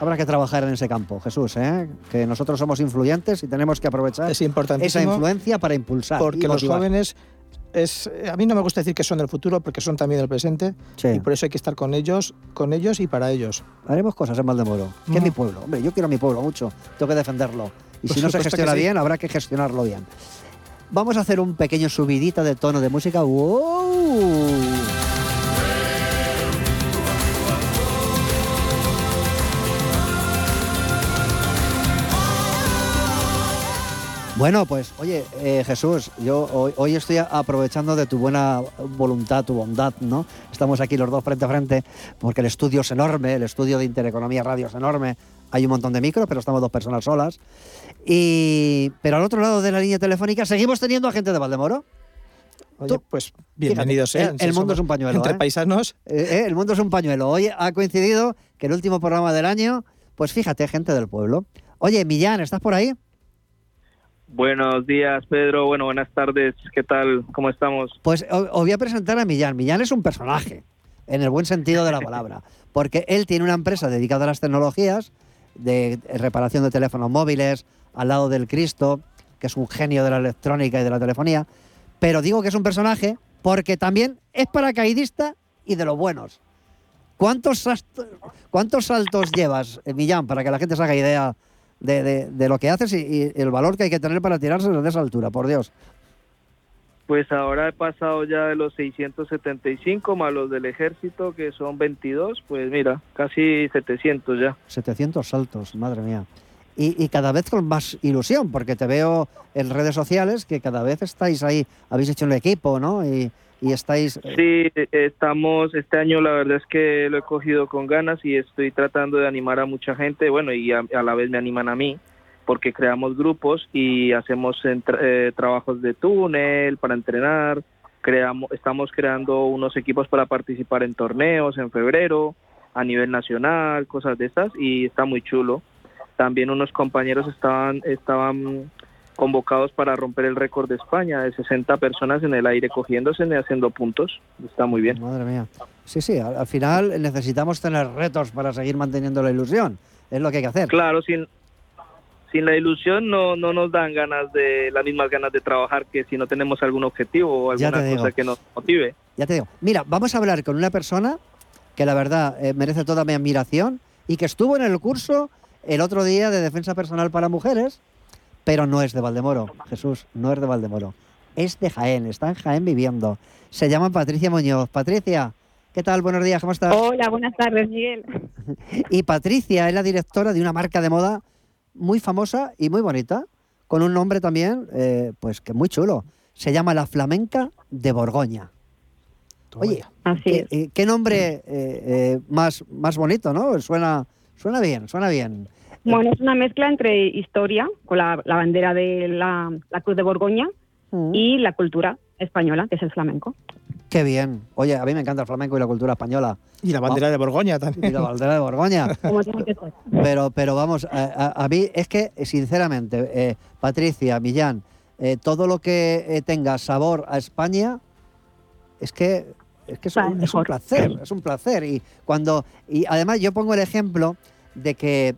habrá que trabajar en ese campo, Jesús, ¿eh? que nosotros somos influyentes y tenemos que aprovechar es esa influencia para impulsar. Porque los jóvenes es, a mí no me gusta decir que son del futuro porque son también del presente y por eso hay que estar con ellos, con ellos y para ellos. Haremos cosas en Valdemoro, que es mi pueblo. Hombre, yo quiero a mi pueblo mucho, tengo que defenderlo. Y si no se gestiona bien, habrá que gestionarlo bien. Vamos a hacer un pequeño subidita de tono de música. ¡Wow! Bueno, pues oye, eh, Jesús, yo hoy, estoy aprovechando de tu buena voluntad, tu bondad, ¿no? Estamos aquí los dos frente a frente porque el estudio es enorme, el estudio de Intereconomía Radio es enorme. Hay un montón de micros, pero estamos dos personas solas. Y, pero al otro lado de la línea telefónica seguimos teniendo a gente de Valdemoro. Oye, pues bienvenidos sean. El, mundo es un pañuelo. Entre ¿eh? paisanos. Eh, el mundo es un pañuelo. Hoy ha coincidido que el último programa del año, pues fíjate, gente del pueblo. Oye, Millán, ¿estás por ahí? Buenos días, Pedro. Bueno, buenas tardes. ¿Qué tal? ¿Cómo estamos? Pues os voy a presentar a Millán. Millán es un personaje, en el buen sentido de la <laughs> palabra, porque él tiene una empresa dedicada a las tecnologías, de reparación de teléfonos móviles, al lado del Cristo, que es un genio de la electrónica y de la telefonía. Pero digo que es un personaje porque también es paracaidista y de los buenos. ¿Cuántos, cuántos saltos llevas, Millán, para que la gente se haga idea de, lo que haces y, el valor que hay que tener para tirarse desde esa altura, por Dios. Pues ahora he pasado ya de los 675 más los del ejército, que son 22, pues mira, casi 700 ya. 700 saltos, madre mía. Y, y, cada vez con más ilusión, porque te veo en redes sociales que cada vez estáis ahí, habéis hecho un equipo, ¿no? Y, y estáis... Eh, sí, estamos, este año la verdad es que lo he cogido con ganas y estoy tratando de animar a mucha gente, bueno, y a, la vez me animan a mí, porque creamos grupos y hacemos eh, trabajos de túnel para entrenar, creamos, estamos creando unos equipos para participar en torneos en febrero, a nivel nacional, cosas de esas, y está muy chulo. También unos compañeros estaban, estaban convocados para romper el récord de España de 60 personas en el aire cogiéndose y haciendo puntos. Está muy bien. Madre mía. Sí, sí, al, final necesitamos tener retos para seguir manteniendo la ilusión. Es lo que hay que hacer. Claro, si, sin la ilusión no, no nos dan ganas de las mismas ganas de trabajar que si no tenemos algún objetivo o alguna cosa que nos motive. Ya te digo. Mira, vamos a hablar con una persona que la verdad eh, merece toda mi admiración y que estuvo en el curso el otro día de defensa personal para mujeres, pero no es de Valdemoro, Jesús, no es de Valdemoro. Es de Jaén, está en Jaén viviendo. Se llama Patricia Muñoz. Patricia, ¿qué tal? Buenos días, ¿cómo estás? Hola, buenas tardes, Miguel. <laughs> Y Patricia es la directora de una marca de moda muy famosa y muy bonita, con un nombre también, eh, pues que muy chulo. Se llama La Flamenca de Borgoña. Oye, ¿qué, eh, qué nombre eh, eh, más, más bonito, ¿no? Suena, suena bien, suena bien. Bueno, es una mezcla entre historia, con la, la bandera de la, la Cruz de Borgoña, Mm. y la cultura española, que es el flamenco. Qué bien. Oye, a mí me encanta el flamenco y la cultura española. Y la bandera de Borgoña también. Y la bandera de Borgoña. <laughs> Como tiene que ser. Pero, pero vamos, a, a- a mí es que, sinceramente, eh, Patricia, Millán, eh, todo lo que eh, tenga sabor a España, es que es que es, un, es un placer, es un placer. Y cuando y además yo pongo el ejemplo de que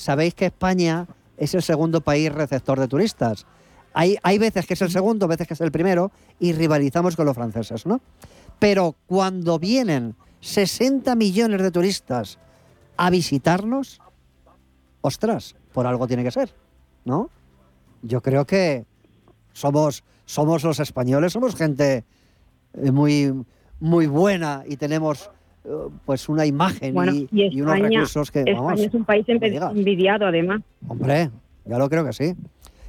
sabéis que España es el segundo país receptor de turistas. Hay, hay veces que es el segundo, veces que es el primero, y rivalizamos con los franceses, ¿no? Pero cuando vienen 60 millones de turistas a visitarnos, ostras, por algo tiene que ser, ¿no? Yo creo que somos, somos los españoles, somos gente muy, muy buena y tenemos pues una imagen Bueno, y, y y unos España, recursos que, España vamos, es un país envidiado, además. hombre, ya lo creo que sí.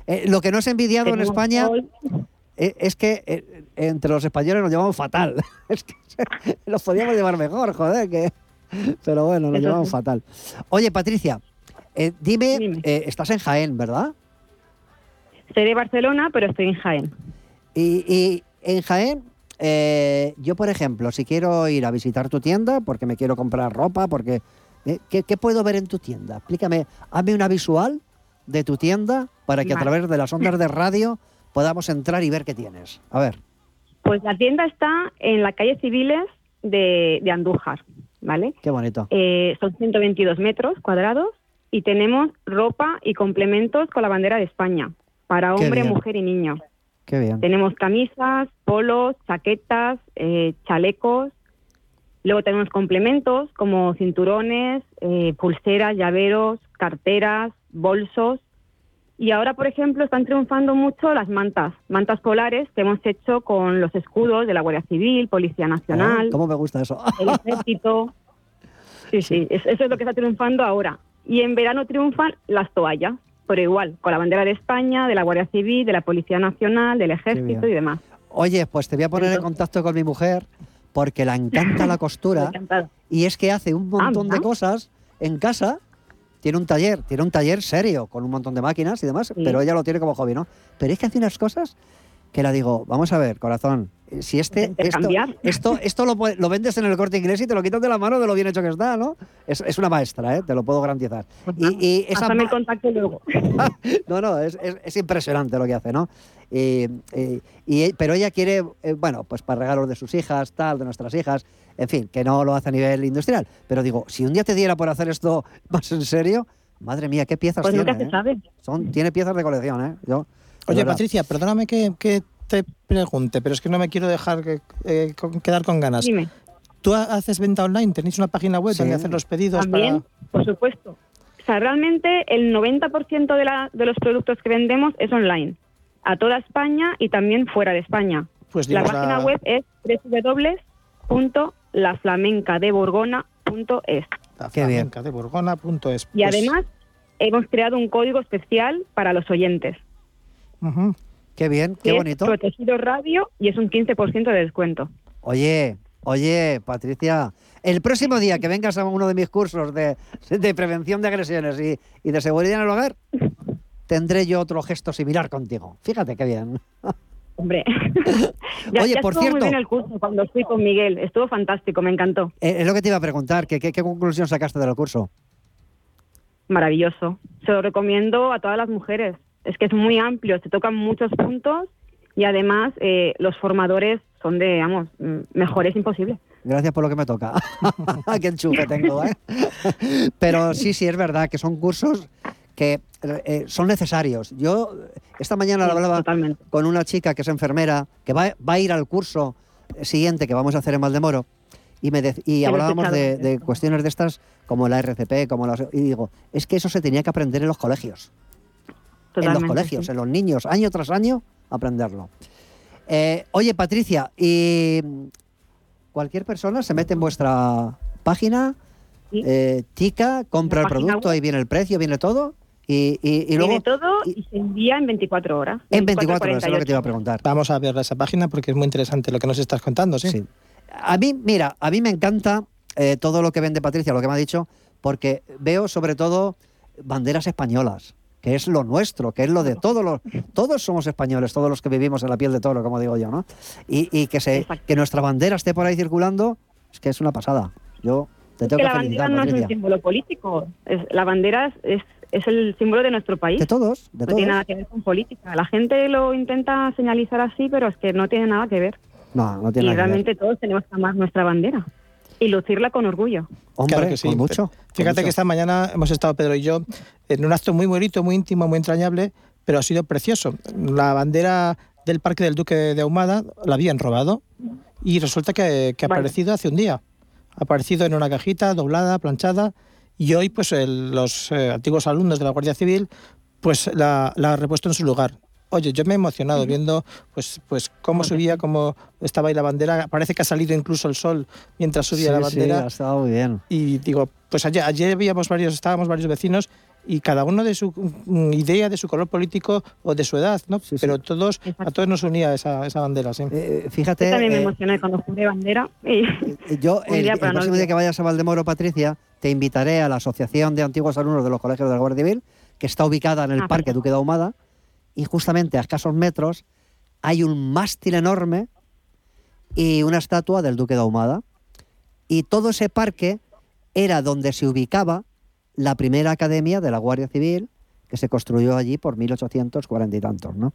Eh, lo que no es envidiado en España sol. eh, es que eh, entre los españoles nos llevamos fatal. <laughs> es que <laughs> los podíamos llevar mejor, joder, que... Pero bueno, nos Eso llevamos sí. fatal. Oye, Patricia, eh, dime, eh, estás en Jaén, ¿verdad? Soy de Barcelona, pero estoy en Jaén. Y, y en Jaén, eh, yo por ejemplo, si quiero ir a visitar tu tienda, porque me quiero comprar ropa, porque... eh, ¿qué, qué puedo ver en tu tienda? Explícame, hazme una visual de tu tienda para que a través de las ondas de radio podamos entrar y ver qué tienes. A ver. Pues la tienda está en la calle Civiles de, de Andújar, ¿vale? Qué bonito. Eh, son 122 metros cuadrados y tenemos ropa y complementos con la bandera de España para hombre, mujer y niño. Qué bien. Tenemos camisas, polos, chaquetas, eh, chalecos. Luego tenemos complementos como cinturones, eh, pulseras, llaveros, carteras, bolsos. Y ahora, por ejemplo, están triunfando mucho las mantas, mantas polares que hemos hecho con los escudos de la Guardia Civil, Policía Nacional, Ah, ¿Cómo me gusta eso? el Ejército. <laughs> Sí, sí, es- eso es lo que está triunfando ahora. Y en verano triunfan las toallas, pero igual, con la bandera de España, de la Guardia Civil, de la Policía Nacional, del Ejército y demás. Oye, pues te voy a poner en contacto con mi mujer porque la encanta la <laughs> costura y es que hace un montón de cosas en casa. Tiene un taller, tiene un taller serio con un montón de máquinas y demás, pero ella lo tiene como hobby, ¿no? Pero es que hace unas cosas que la digo, vamos a ver, corazón, si este esto, <laughs> esto, esto lo, lo vendes en el corte inglés y te lo quitas de la mano de lo bien hecho que está, ¿no? Es, es una maestra, ¿eh? te lo puedo garantizar. Y, y esa Pásame el contacto luego. <laughs> no, no, es, es- es impresionante lo que hace, ¿no? Y, pero ella quiere, eh, bueno, pues para regalos de sus hijas, tal, de nuestras hijas, en fin, que no lo hace a nivel industrial. Pero digo, si un día te diera por hacer esto <laughs> más en serio, madre mía, qué piezas Pues tiene. nunca se ¿eh? sabe. Son, tiene piezas de colección, ¿eh? Yo, Oye, verdad. Patricia, perdóname que, que te pregunte, pero es que no me quiero dejar que- eh, con- quedar con ganas. Dime. ¿Tú ha- haces venta online? ¿Tenéis una página web Sí. donde hacer los pedidos También, por supuesto. O sea, realmente el 90% de, la, de los productos que vendemos es online, a toda España y también fuera de España. Pues la página la- web es www.laflamencadeborgona.es. para Qué bien. de borgona.es? Y además hemos creado un código especial para los oyentes. Qué bien, qué es bonito. Protegido Radio y es un 15% de descuento. Oye, oye, Patricia, el próximo día que vengas a uno de mis cursos de, de prevención de agresiones y, y de seguridad en el hogar, tendré yo otro gesto similar contigo. Fíjate qué bien. Hombre. <laughs> ya, Oye, ya por estuvo cierto- muy bien el curso cuando fui con Miguel. Estuvo fantástico, me encantó. Eh, es lo que te iba a preguntar, ¿qué, qué, qué conclusión sacaste del curso? Maravilloso. Se lo recomiendo a todas las mujeres. Es que es muy amplio, se tocan muchos puntos y además eh, los formadores son de, vamos, mm, mejores imposible. Gracias por lo que me toca. <laughs> Qué enchufe tengo, ¿eh? Pero sí, sí, es verdad que son cursos que eh, son necesarios. Yo esta mañana Sí, hablaba totalmente. con una chica que es enfermera, que va, va a ir al curso siguiente que vamos a hacer en Valdemoro, y, me y hablábamos de, de cuestiones de estas como la RCP, como las, y digo, es que eso se tenía que aprender en los colegios. En los colegios, sí. en los niños, año tras año, aprenderlo. Eh, oye, Patricia, y cualquier persona se mete en vuestra página, eh, tica, compra el producto, web. ahí viene el precio, viene todo, y, y- y luego Viene todo y se envía en 24 horas. en 24 horas, es lo que te iba a 48. preguntar. Vamos a ver esa página porque es muy interesante lo que nos estás contando, ¿sí? A mí, mira, a mí me encanta eh, todo lo que vende Patricia, lo que me ha dicho, porque veo sobre todo banderas españolas, que es lo nuestro, que es lo de todos los... Todos somos españoles, todos los que vivimos en la piel de toro, como digo yo, ¿no? Y, y que, se, que nuestra bandera esté por ahí circulando, es que es una pasada. Yo te Es tengo que que, la bandera no es un símbolo político. Es- la bandera es, es, es el símbolo de nuestro país. De todos, de no todos. tiene nada que ver con política. La gente lo intenta señalizar así, pero es que no tiene nada que ver. No, no Y tiene nada que ver. realmente todos tenemos que amar nuestra bandera y lucirla con orgullo. Hombre, Claro que sí. con mucho. con Fíjate mucho. que esta mañana hemos estado Pedro y yo en un acto muy bonito, muy íntimo, muy entrañable, pero ha sido precioso. La bandera del Parque del Duque de Ahumada la habían robado y resulta que, que ha aparecido hace un día. Ha aparecido en una cajita, doblada, planchada, y hoy pues el- los eh, antiguos alumnos de la Guardia Civil pues la, la ha repuesto en su lugar. Oye, yo me he emocionado viendo pues pues cómo subía, cómo estaba ahí la bandera. Parece que ha salido incluso el sol mientras subía la Sí, sí, bandera. ha estado muy bien. Y digo, pues ayer, ayer habíamos varios, estábamos varios vecinos y cada uno de su mm, idea, de su color político o de su edad, ¿no? Pero todos, a todos nos unía esa, esa bandera, sí. fíjate, Yo también me eh, emocioné cuando juré bandera. Y Yo, <laughs> el, día el próximo día que vayas a Valdemoro, Patricia, te invitaré a la Asociación de Antiguos Alumnos de los Colegios de la Guardia Civil, que está ubicada en el Ah, Parque Duque de Ahumada, y justamente a escasos metros hay un mástil enorme y una estatua del Duque de Ahumada. Y todo ese parque era donde se ubicaba la primera academia de la Guardia Civil, que se construyó allí por 1840 y tantos. ¿no?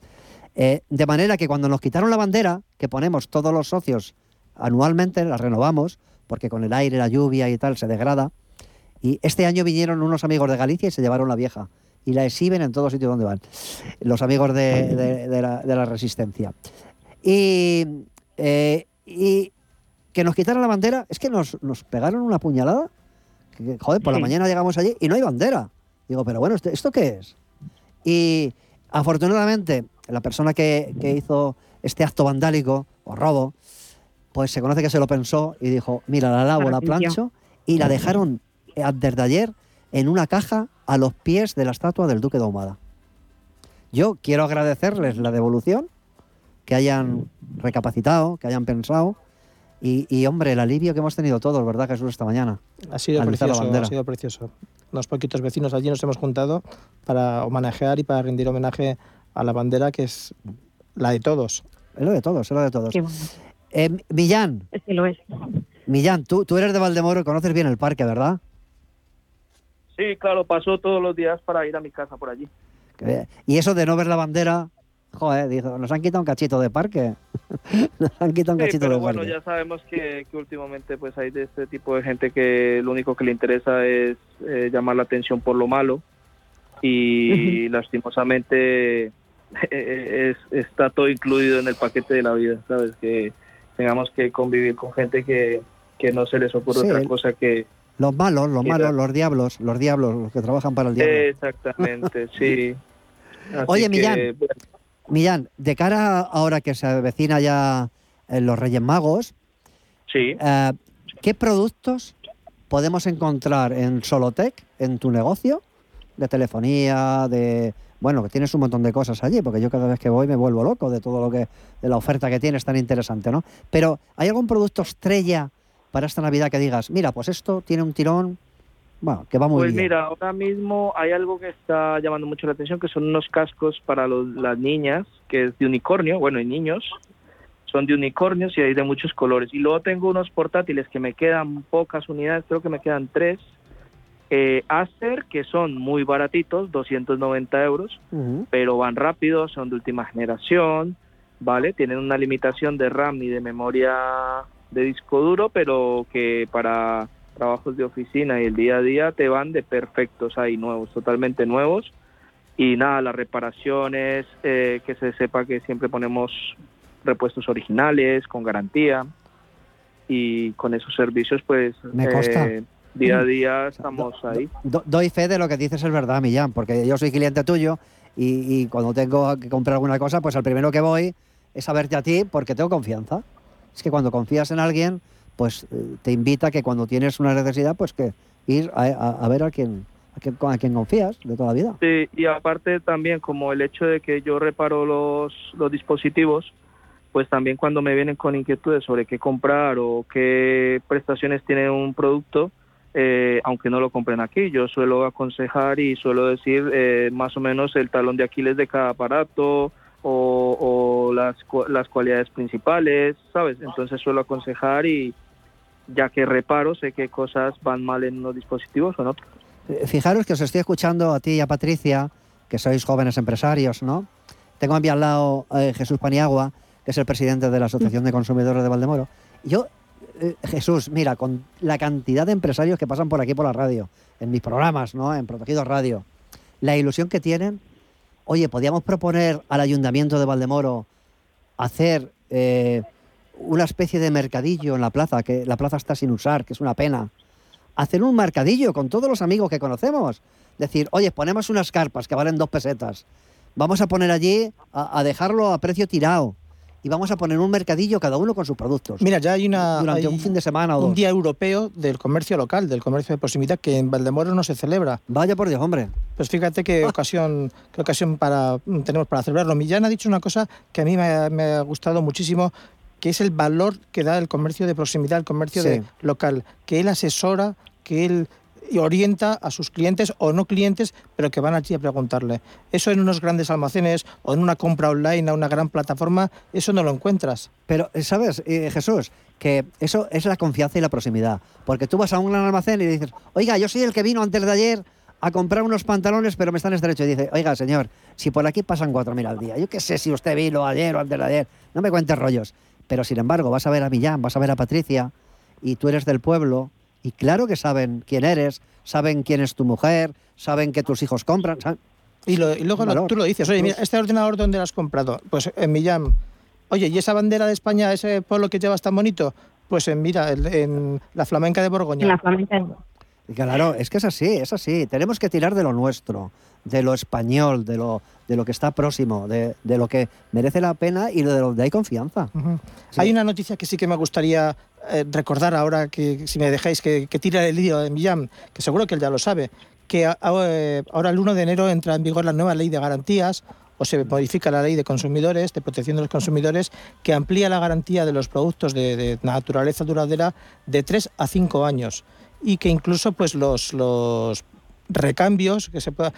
Eh, de manera que cuando nos quitaron la bandera, que ponemos todos los socios anualmente, la renovamos, porque con el aire, la lluvia y tal se degrada. Y este año vinieron unos amigos de Galicia y se llevaron la vieja. Y la exhiben en todo sitio donde van. Los amigos de, de- de la, de la resistencia. Y, eh, y que nos quitaran la bandera, es que nos, nos pegaron una puñalada. Que, joder, por la mañana llegamos allí y no hay bandera. Digo, pero bueno, ¿esto, esto qué es? Y afortunadamente, la persona que, que hizo este acto vandálico o robo, pues se conoce que se lo pensó y dijo, mira, la lavo, la plancho, y la dejaron eh, desde ayer en una caja a los pies de la estatua del Duque de Ahumada. Yo quiero agradecerles la devolución, que hayan recapacitado, que hayan pensado, y, y, hombre, el alivio que hemos tenido todos, ¿verdad, Jesús, esta mañana? Ha sido precioso, ha sido precioso. Unos poquitos vecinos allí nos hemos juntado para homenajear y para rendir homenaje a la bandera que es la de todos. Es lo de todos, es lo de todos. Qué bueno. Eh, Millán, Es que lo es. Millán, tú, tú eres de Valdemoro y conoces bien el parque, ¿verdad? Sí, claro, paso todos los días para ir a mi casa por allí. Y eso de no ver la bandera, joder, dijo, nos han quitado un cachito de parque. <laughs> nos han quitado un Sí, cachito pero de bueno, parque. ya sabemos que, que últimamente pues hay de este tipo de gente que lo único que le interesa es eh, llamar la atención por lo malo y lastimosamente <laughs> eh, es, está todo incluido en el paquete de la vida, ¿sabes? Que tengamos que convivir con gente que, que no se les ocurre Sí, otra cosa que... Los malos, los malos, los diablos, los diablos, los que trabajan para el diablo. Exactamente, <laughs> sí. Así Oye, que, Millán. bueno, Millán, de cara a ahora que se avecina ya eh, los Reyes Magos, sí. eh, ¿qué productos podemos encontrar en Solotec, en tu negocio? De telefonía, de... Bueno, que tienes un montón de cosas allí, porque yo cada vez que voy me vuelvo loco de todo lo que... de la oferta que tienes tan interesante, ¿no? Pero, ¿hay algún producto estrella para esta Navidad que digas, mira, pues esto tiene un tirón, bueno, que va muy Pues bien? mira, ahora mismo hay algo que está llamando mucho la atención, que son unos cascos para los- las niñas, que es de unicornio, bueno, y niños, son de unicornios y hay de muchos colores. Y luego tengo unos portátiles que me quedan pocas unidades, creo que me quedan tres, eh, Acer, que son muy baratitos, 290 euros, pero van rápido, son de última generación, ¿vale? Tienen una limitación de RAM y de memoria de disco duro, pero que para trabajos de oficina y el día a día te van de perfectos ahí, nuevos, totalmente nuevos. Y nada, las reparaciones, eh, que se sepa que siempre ponemos repuestos originales, con garantía. Y con esos servicios, pues, Me consta. eh, día a Mm. día estamos ahí. Do- doy fe de lo que dices es verdad, Millán, porque yo soy cliente tuyo y, y cuando tengo que comprar alguna cosa, pues al primero que voy es a verte a ti porque tengo confianza. Es que cuando confías en alguien, pues eh, te invita a que cuando tienes una necesidad, pues que ir a, a- a ver a quien, a quien, a confías de toda la vida. Sí, y aparte también como el hecho de que yo reparo los, los dispositivos, pues también cuando me vienen con inquietudes sobre qué comprar o qué prestaciones tiene un producto, eh, aunque no lo compren aquí, yo suelo aconsejar y suelo decir eh, más o menos el talón de Aquiles de cada aparato o, o las, las cualidades principales, ¿sabes? Entonces suelo aconsejar y ya que reparo, sé qué cosas van mal en unos dispositivos o otros. Eh, Fijaros que os estoy escuchando a ti y a Patricia, que sois jóvenes empresarios, ¿no? Tengo a mi al lado eh, Jesús Paniagua, que es el presidente de la Asociación de Consumidores de Valdemoro. Yo, eh, Jesús, mira, con la cantidad de empresarios que pasan por aquí por la radio, en mis programas, ¿no? En Protegidos Radio, la ilusión que tienen, oye, podíamos proponer al Ayuntamiento de Valdemoro hacer eh, una especie de mercadillo en la plaza, que la plaza está sin usar, que es una pena. Hacer un mercadillo con todos los amigos que conocemos. Decir, oye, ponemos unas carpas que valen dos pesetas. Vamos a poner allí a, a dejarlo a precio tirado. Y vamos a poner un mercadillo cada uno con sus productos. Mira, ya hay una Durante hay un fin de semana o un día europeo del comercio local, del comercio de proximidad que en Valdemoro no se celebra. Vaya por Dios, hombre. Pues fíjate qué ocasión, qué ocasión para mm, tenemos para celebrarlo. Millán ha dicho una cosa que a mí me ha, me ha gustado muchísimo, que es el valor que da el comercio de proximidad, el comercio Sí. de local, que él asesora, que él orienta a sus clientes o no clientes, pero que van allí a preguntarle. Eso en unos grandes almacenes o en una compra online a una gran plataforma, eso no lo encuentras. Pero, eh, ¿sabes, eh, Jesús? Que eso es la confianza y la proximidad. Porque tú vas a un gran almacén y dices, oiga, yo soy el que vino antes de ayer a comprar unos pantalones, pero me están estrechos. Y dice, oiga, señor, si por aquí pasan 4.000 al día, yo qué sé si usted vino ayer o antes de ayer, no me cuentes rollos. Pero, sin embargo, vas a ver a Millán, vas a ver a Patricia, y tú eres del pueblo, y claro que saben quién eres, saben quién es tu mujer, saben que tus hijos compran. ¿saben? Y, lo- y luego lo- tú lo dices, oye, mira, este ordenador, ¿dónde lo has comprado? Pues en Millán. Oye, ¿y esa bandera de España, ese pueblo que llevas tan bonito? Pues en, mira, el- en la flamenca de Borgoña. En la flamenca. Claro, es que es así, es así. Tenemos que tirar de lo nuestro, de lo español, de lo, de lo que está próximo, de, de lo que merece la pena y de donde hay confianza. Hay una noticia que sí que me gustaría eh, recordar ahora, que si me dejáis, que, que tira el lío de Millán, que seguro que él ya lo sabe, que a- a- eh, ahora el 1 de enero entra en vigor la nueva ley de garantías o se modifica la ley de consumidores, de protección de los consumidores, que amplía la garantía de los productos de, de naturaleza duradera de 3 a 5 años y que incluso pues los, los recambios que se pueda,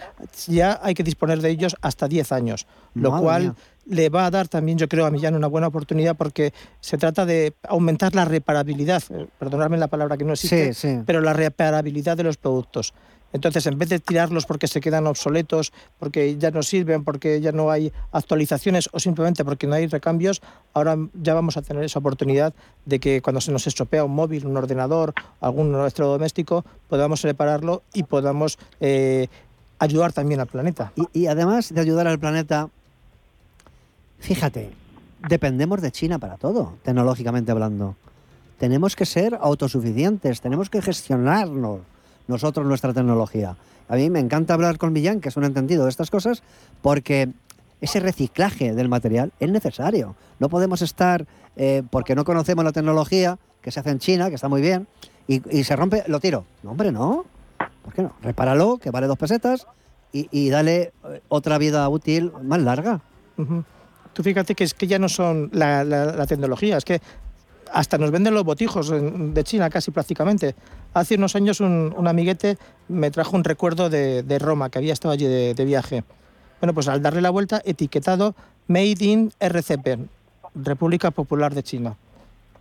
ya hay que disponer de ellos hasta 10 años, lo cual mía. le va a dar también, yo creo, a Millán una buena oportunidad porque se trata de aumentar la reparabilidad, eh, perdonadme la palabra que no existe, Sí, sí. pero la reparabilidad de los productos. Entonces, en vez de tirarlos porque se quedan obsoletos, porque ya no sirven, porque ya no hay actualizaciones o simplemente porque no hay recambios, ahora ya vamos a tener esa oportunidad de que cuando se nos estropea un móvil, un ordenador, algún electrodoméstico, podamos repararlo y podamos eh, ayudar también al planeta. Y, y además de ayudar al planeta, fíjate, dependemos de China para todo, tecnológicamente hablando. Tenemos que ser autosuficientes, tenemos que gestionarnos nosotros nuestra tecnología. A mí me encanta hablar con Millán, que es un entendido de estas cosas, porque ese reciclaje del material es necesario. No podemos estar, eh, porque no conocemos la tecnología que se hace en China, que está muy bien, y, se rompe, lo tiro. No, hombre, no. ¿Por qué no? Repáralo, que vale dos pesetas, y, dale eh, otra vida útil más larga. Tú fíjate que es que ya no son la tecnología, es que hasta nos venden los botijos de China casi prácticamente. Hace unos años un, un amiguete me trajo un recuerdo de, de Roma, que había estado allí de, de viaje. Bueno, pues al darle la vuelta, etiquetado Made in RCP, República Popular de China.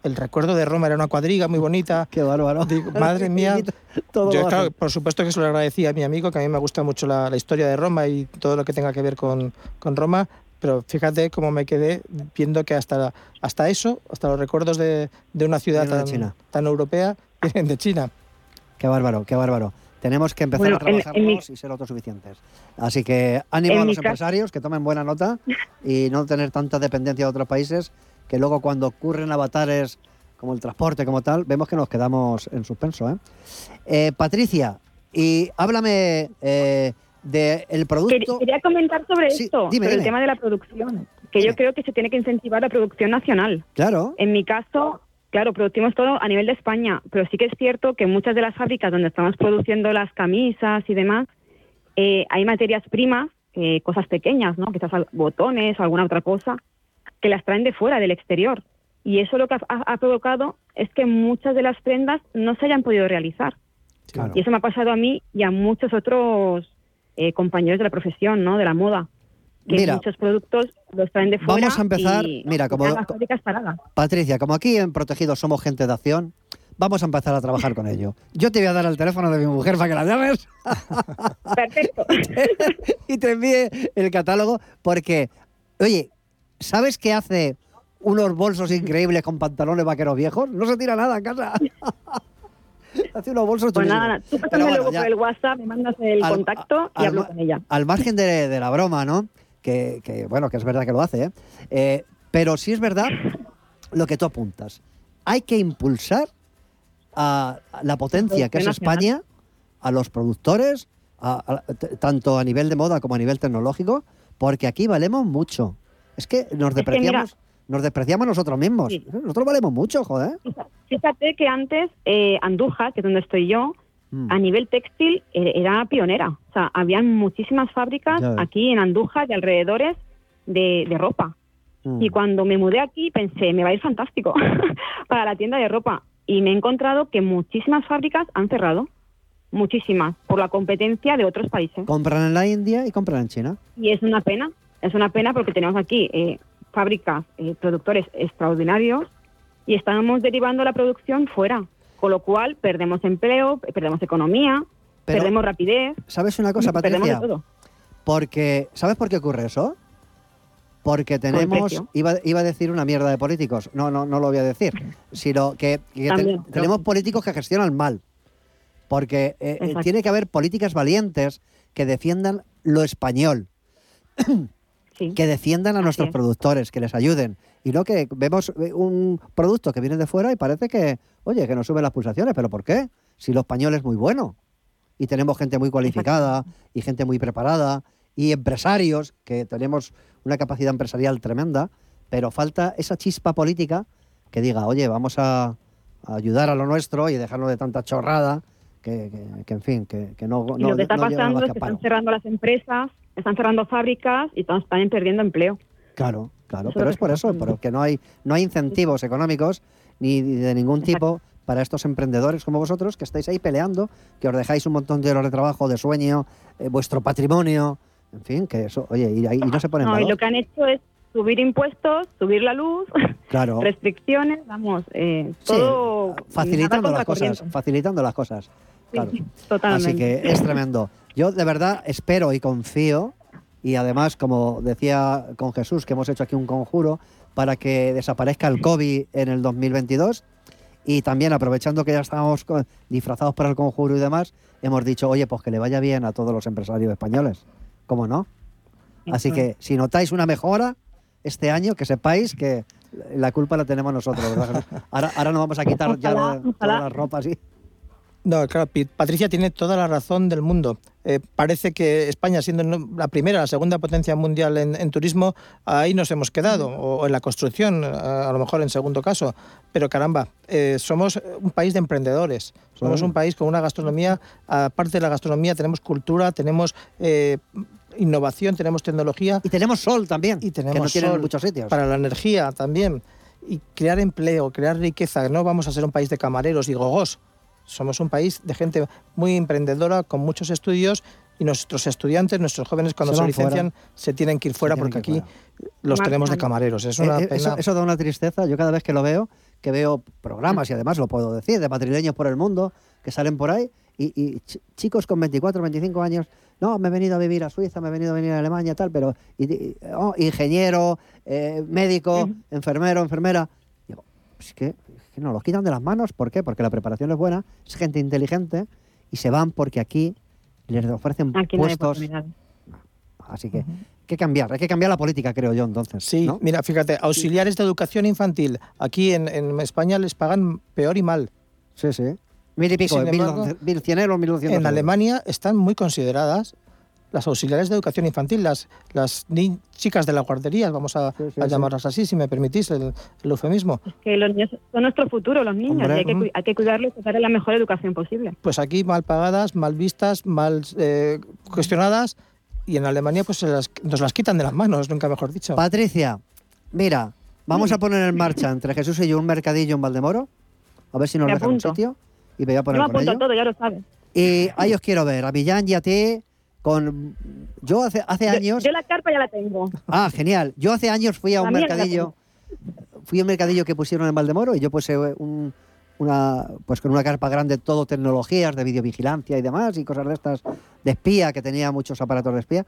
El recuerdo de Roma era una cuadriga muy bonita. <laughs> Qué bárbaro. Digo, madre <laughs> mía. Todo Yo, claro, por supuesto que se lo agradecía a mi amigo, que a mí me gusta mucho la, la historia de Roma y todo lo que tenga que ver con, con Roma, pero fíjate cómo me quedé viendo que hasta, hasta eso, hasta los recuerdos de, de una ciudad de tan, China. tan europea, <laughs> vienen de China. Qué bárbaro, qué bárbaro. Tenemos que empezar Bueno, a en- en trabajarnos mi- y ser autosuficientes. Así que ánimo En a los caso- empresarios que tomen buena nota y no tener tanta dependencia de otros países que luego cuando ocurren avatares como el transporte, como tal, vemos que nos quedamos en suspenso. ¿eh? Eh, Patricia, y háblame eh, del producto... Quer- Quería comentar sobre Sí, esto, dime, sobre el dime. tema de la producción, que yo creo que se tiene que incentivar la producción nacional. Claro. En mi caso, claro, producimos todo a nivel de España, pero sí que es cierto que muchas de las fábricas donde estamos produciendo las camisas y demás, eh, hay materias primas, eh, cosas pequeñas, ¿no? Quizás botones o alguna otra cosa, que las traen de fuera, del exterior. Y eso lo que ha, ha- ha provocado es que muchas de las prendas no se hayan podido realizar. Y eso me ha pasado a mí y a muchos otros eh, compañeros de la profesión, ¿no? De la moda. Que Mira, muchos productos los traen de fuera. vamos a empezar, y mira, como- dejan las fábricas paradas. Patricia, como aquí en Protegidos somos gente de acción, vamos a empezar a trabajar con ello. Yo te voy a dar el teléfono de mi mujer para que la llames. Perfecto. <laughs> y te envíe el catálogo porque, oye, ¿sabes qué hace unos bolsos increíbles con pantalones vaqueros viejos? No se tira nada en casa. Hace unos bolsos Pues nada, tú pásame bueno, luego ya. por el WhatsApp, me mandas el Al- contacto y al hablo con ella. Al margen de, de la broma, ¿no? Que, que, bueno, que es verdad que lo hace, ¿eh? Eh, pero sí es verdad lo que tú apuntas. Hay que impulsar a a la potencia que es. España, a los productores, a- a- t- tanto a nivel de moda como a nivel tecnológico, porque aquí valemos mucho. Es que nos Es que despreciamos, mira- nos despreciamos nosotros mismos. Nosotros valemos mucho, joder. Fíjate que antes eh, Andújar, que es donde estoy yo, Mm. a nivel textil eh, era pionera. O sea, habían muchísimas fábricas aquí en Andújar y alrededores de, de ropa. Mm. Y cuando me mudé aquí pensé, me va a ir fantástico <laughs> para la tienda de ropa. Y me he encontrado que muchísimas fábricas han cerrado. Muchísimas, por la competencia de otros países. Compran en la India y compran en China. Y es una pena, es una pena porque tenemos aquí eh, fábricas, eh, productores extraordinarios y estamos derivando la producción fuera, con lo cual perdemos empleo, perdemos economía, Pero- perdemos rapidez. ¿Sabes una cosa, Perdemos Patricia? todo. Porque, ¿sabes por qué ocurre eso? Porque tenemos, iba, iba a decir una mierda de políticos, no, no, no lo voy a decir, <laughs> sino que, que te- También. tenemos políticos que gestionan mal. Porque eh, eh, tiene que haber políticas valientes que defiendan lo español, <coughs> que defiendan a nuestros es. productores, que les ayuden. Y no que vemos eh, un producto que viene de fuera y parece que, oye, que nos suben las pulsaciones, pero ¿por qué? Si lo español es muy bueno y tenemos gente muy cualificada y gente muy preparada y empresarios que tenemos una capacidad empresarial tremenda, pero falta esa chispa política que diga, oye, vamos a, a ayudar a lo nuestro y dejarnos de tanta chorrada que, que- que, en fin, que, que no, Y no, lo que está no pasando es que están cerrando las empresas, están cerrando fábricas y también perdiendo empleo. Claro, claro, Eso pero es por eso, porque no hay, no hay incentivos económicos ni de ningún tipo para estos emprendedores como vosotros que estáis ahí peleando, que os dejáis un montón de horas de trabajo, de sueño, eh, vuestro patrimonio, en fin, que eso, oye, y, y no se pone en No, y lo que han hecho es subir impuestos, subir la luz, <laughs> Claro. restricciones, vamos, eh, Sí, todo facilitando nada las cosas, facilitando las cosas. Claro. totalmente. Así que es tremendo. Yo de verdad espero y confío, y además, como decía con Jesús, que hemos hecho aquí un conjuro para que desaparezca el COVID en el 2022. Y también aprovechando que ya estábamos disfrazados para el conjuro y demás, hemos dicho, oye, pues que le vaya bien a todos los empresarios españoles. ¿Cómo no? Así que si notáis una mejora este año, que sepáis que la culpa la tenemos nosotros. ¿verdad? Ahora, ahora nos vamos a quitar ya Ojalá, de- todas ojalá. las ropas y... No, claro, Patricia tiene toda la razón del mundo. Eh, parece que España, siendo la primera, la segunda potencia mundial en, en turismo, ahí nos hemos quedado, o en la construcción, a, a lo mejor en segundo caso. Pero caramba, eh, somos un país de emprendedores, somos un país con una gastronomía, aparte de la gastronomía, tenemos cultura, tenemos eh, innovación, tenemos tecnología. Y tenemos sol también, y tenemos no tienen en sol muchos sitios. Para la energía también. Y crear empleo, crear riqueza. No vamos a ser un país de camareros y gogós. Somos un país de gente muy emprendedora, con muchos estudios, y nuestros estudiantes, nuestros jóvenes, cuando Se licencian, fuera. se tienen que ir fuera porque aquí los tenemos de camareros. Es una Eh, eh, pena. eso, eso da una tristeza. Yo cada vez que lo veo, que veo programas, y además lo puedo decir, de madrileños por el mundo, que salen por ahí, y, y ch- chicos con 24, 25 años, no, me he venido a vivir a Suiza, me he venido a venir a Alemania, tal, pero y- y- oh, ingeniero, eh, médico, enfermero, enfermera. Digo, es que, nos los quitan de las manos. ¿Por qué? Porque la preparación es buena, es gente inteligente y se van porque aquí les ofrecen Aquí no hay puestos. oportunidades. Así que hay que cambiar, hay que cambiar la política, creo yo, entonces. Sí, ¿no? mira, fíjate, auxiliares de educación infantil. Aquí en, en España les pagan peor y mal. Sí, sí. Mil y pico, mil, embargo, mil cien euros, mil doscientos En euros. Alemania están muy consideradas las auxiliares de educación infantil, las, las ni- chicas de la guardería, vamos a, a sí. llamarlas así, si me permitís el, el eufemismo. Que los niños son nuestro futuro, los niños, Hombre, y hay que, cu- hay que cuidarlos y darles la mejor educación posible. Pues aquí mal pagadas, mal vistas, mal eh, cuestionadas, y en Alemania pues se las- nos las quitan de las manos, nunca mejor dicho. Patricia, mira, vamos a poner en marcha entre Jesús y yo un mercadillo en Valdemoro, a ver si nos dejan un sitio y me voy a Yo poner me con apunto a ello. todo, ya lo sabes. Y ahí os quiero ver, a Millán y a ti, con... Yo hace, hace Yo- años... Yo, la carpa ya la tengo. Ah, genial. Yo hace años fui a La un mercadillo, fui a un mercadillo que pusieron en Valdemoro y yo puse un, una, pues con una carpa grande, todo tecnologías de videovigilancia y demás y cosas de estas de espía, que tenía muchos aparatos de espía.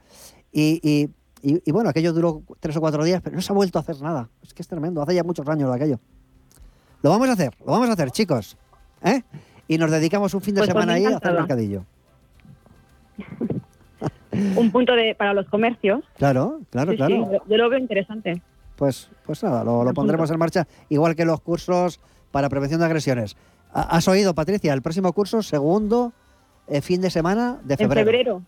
Y, y- y- y bueno, aquello duró tres o cuatro días, pero no se ha vuelto a hacer nada. Es que es tremendo, hace ya muchos años de aquello. Lo vamos a hacer, lo vamos a hacer, chicos. ¿eh? Y nos dedicamos un fin de Pues por semana ahí a hacer mercadillo. <laughs> Un punto de, para los comercios. Claro, claro, Sí, claro. sí, yo- yo lo veo interesante. Pues, pues nada, lo, pondremos en marcha, igual que los cursos para prevención de agresiones. Ha- ¿Has oído, Patricia? El próximo curso, segundo eh, fin de semana de En febrero. febrero.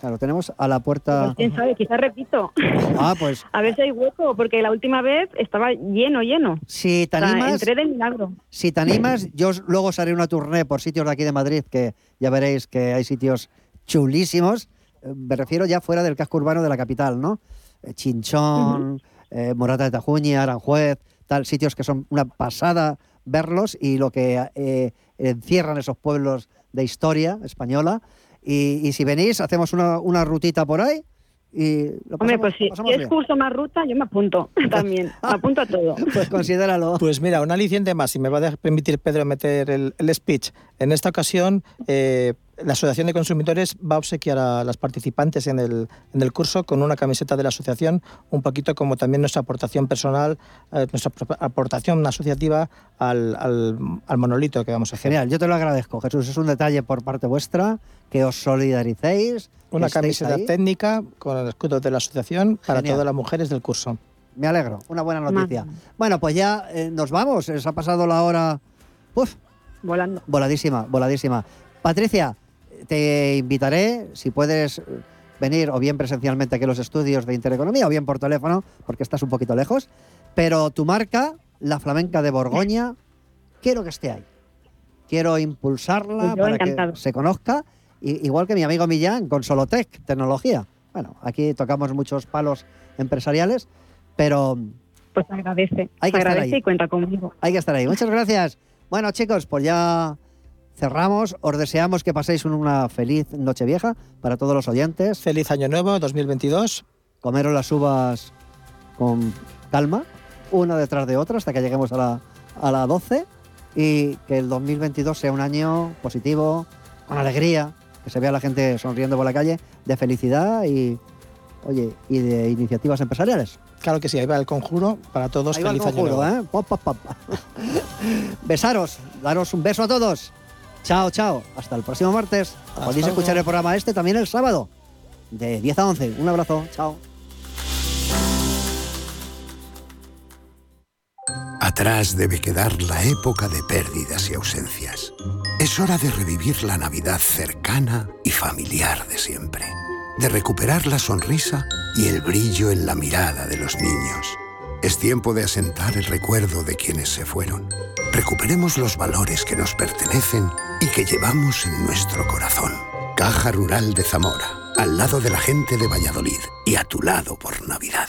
Claro, tenemos a la puerta. Pues quién sabe, quizás repito. <laughs> Ah, pues A ver si hay hueco, porque la última vez estaba lleno, lleno. si te O sea, animas, entré de milagro. si te animas, yo luego os haré una tournée por sitios de aquí de Madrid, que ya veréis que hay sitios chulísimos. Me refiero ya fuera del casco urbano de la capital, ¿no? Eh, Chinchón, eh, Morata de Tajuña, Aranjuez, tal, sitios que son una pasada verlos y lo que eh, encierran esos pueblos de historia española. Y, y si venís, hacemos una, una rutita por ahí y lo Hombre, pasamos- pues si, si es bien. curso más ruta, yo me apunto <laughs> también. Me apunto a todo. <laughs> Pues considéralo. Pues mira, un aliciente más, si me va a dejar permitir Pedro meter el, el speech. En esta ocasión, eh, la Asociación de Consumidores va a obsequiar a las participantes en el, en el curso con una camiseta de la asociación, un poquito como también nuestra aportación personal, eh, nuestra aportación asociativa al, al- al monolito que vamos a hacer. Genial, yo te lo agradezco, Jesús. Es un detalle por parte vuestra que os solidaricéis. Una camiseta ahí. técnica con el escudo de la asociación para Genial. todas las mujeres del curso. Me alegro, una buena noticia. Bueno, pues ya eh, nos vamos. Se ha pasado la hora. Uf, Volando. voladísima, voladísima. Patricia, te invitaré, si puedes eh, venir o bien presencialmente aquí a los estudios de Intereconomía o bien por teléfono, porque estás un poquito lejos. Pero tu marca, la flamenca de Borgoña, quiero que esté ahí. Quiero impulsarla yo para encantado. que se conozca, igual que mi amigo Millán con Solotec, tecnología. Bueno, aquí tocamos muchos palos empresariales, pero Pues agradece. Hay que estar agradece ahí. y cuenta conmigo. hay que estar ahí. Muchas gracias. Bueno, chicos, pues ya cerramos. Os deseamos que paséis una feliz noche vieja para todos los oyentes. Feliz Año Nuevo 2022. Comeros las uvas con calma, una detrás de otra, hasta que lleguemos a la, a la 12. Y que el 2022 sea un año positivo, con alegría, que se vea la gente sonriendo por la calle, de felicidad y, oye, y de iniciativas empresariales. Claro que sí, ahí va el conjuro para todos. Ahí va el Feliz Año conjuro, Nuevo. ¿eh? <laughs> Besaros, daros un beso a todos. Chao, chao. Hasta el próximo martes. Podéis luego. escuchar el programa este también el sábado, de 10 a 11. Un abrazo. Chao. Atrás debe quedar la época de pérdidas y ausencias. Es hora de revivir la Navidad cercana y familiar de siempre. De recuperar la sonrisa y el brillo en la mirada de los niños. Es tiempo de asentar el recuerdo de quienes se fueron. Recuperemos los valores que nos pertenecen y que llevamos en nuestro corazón. Caja Rural de Zamora, al lado de la gente de Valladolid y a tu lado por Navidad.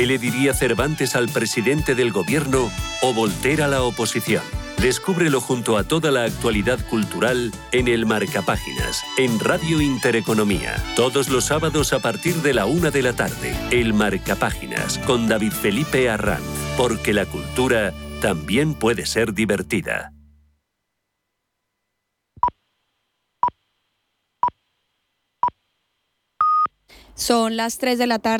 ¿Qué le diría Cervantes al presidente del gobierno o Voltaire a la oposición? Descúbrelo junto a toda la actualidad cultural en el Marcapáginas, en Radio Intereconomía. Todos los sábados a partir de la una de la tarde. El Marcapáginas con David Felipe Arranz. Porque la cultura también puede ser divertida. Son las 3 de la tarde.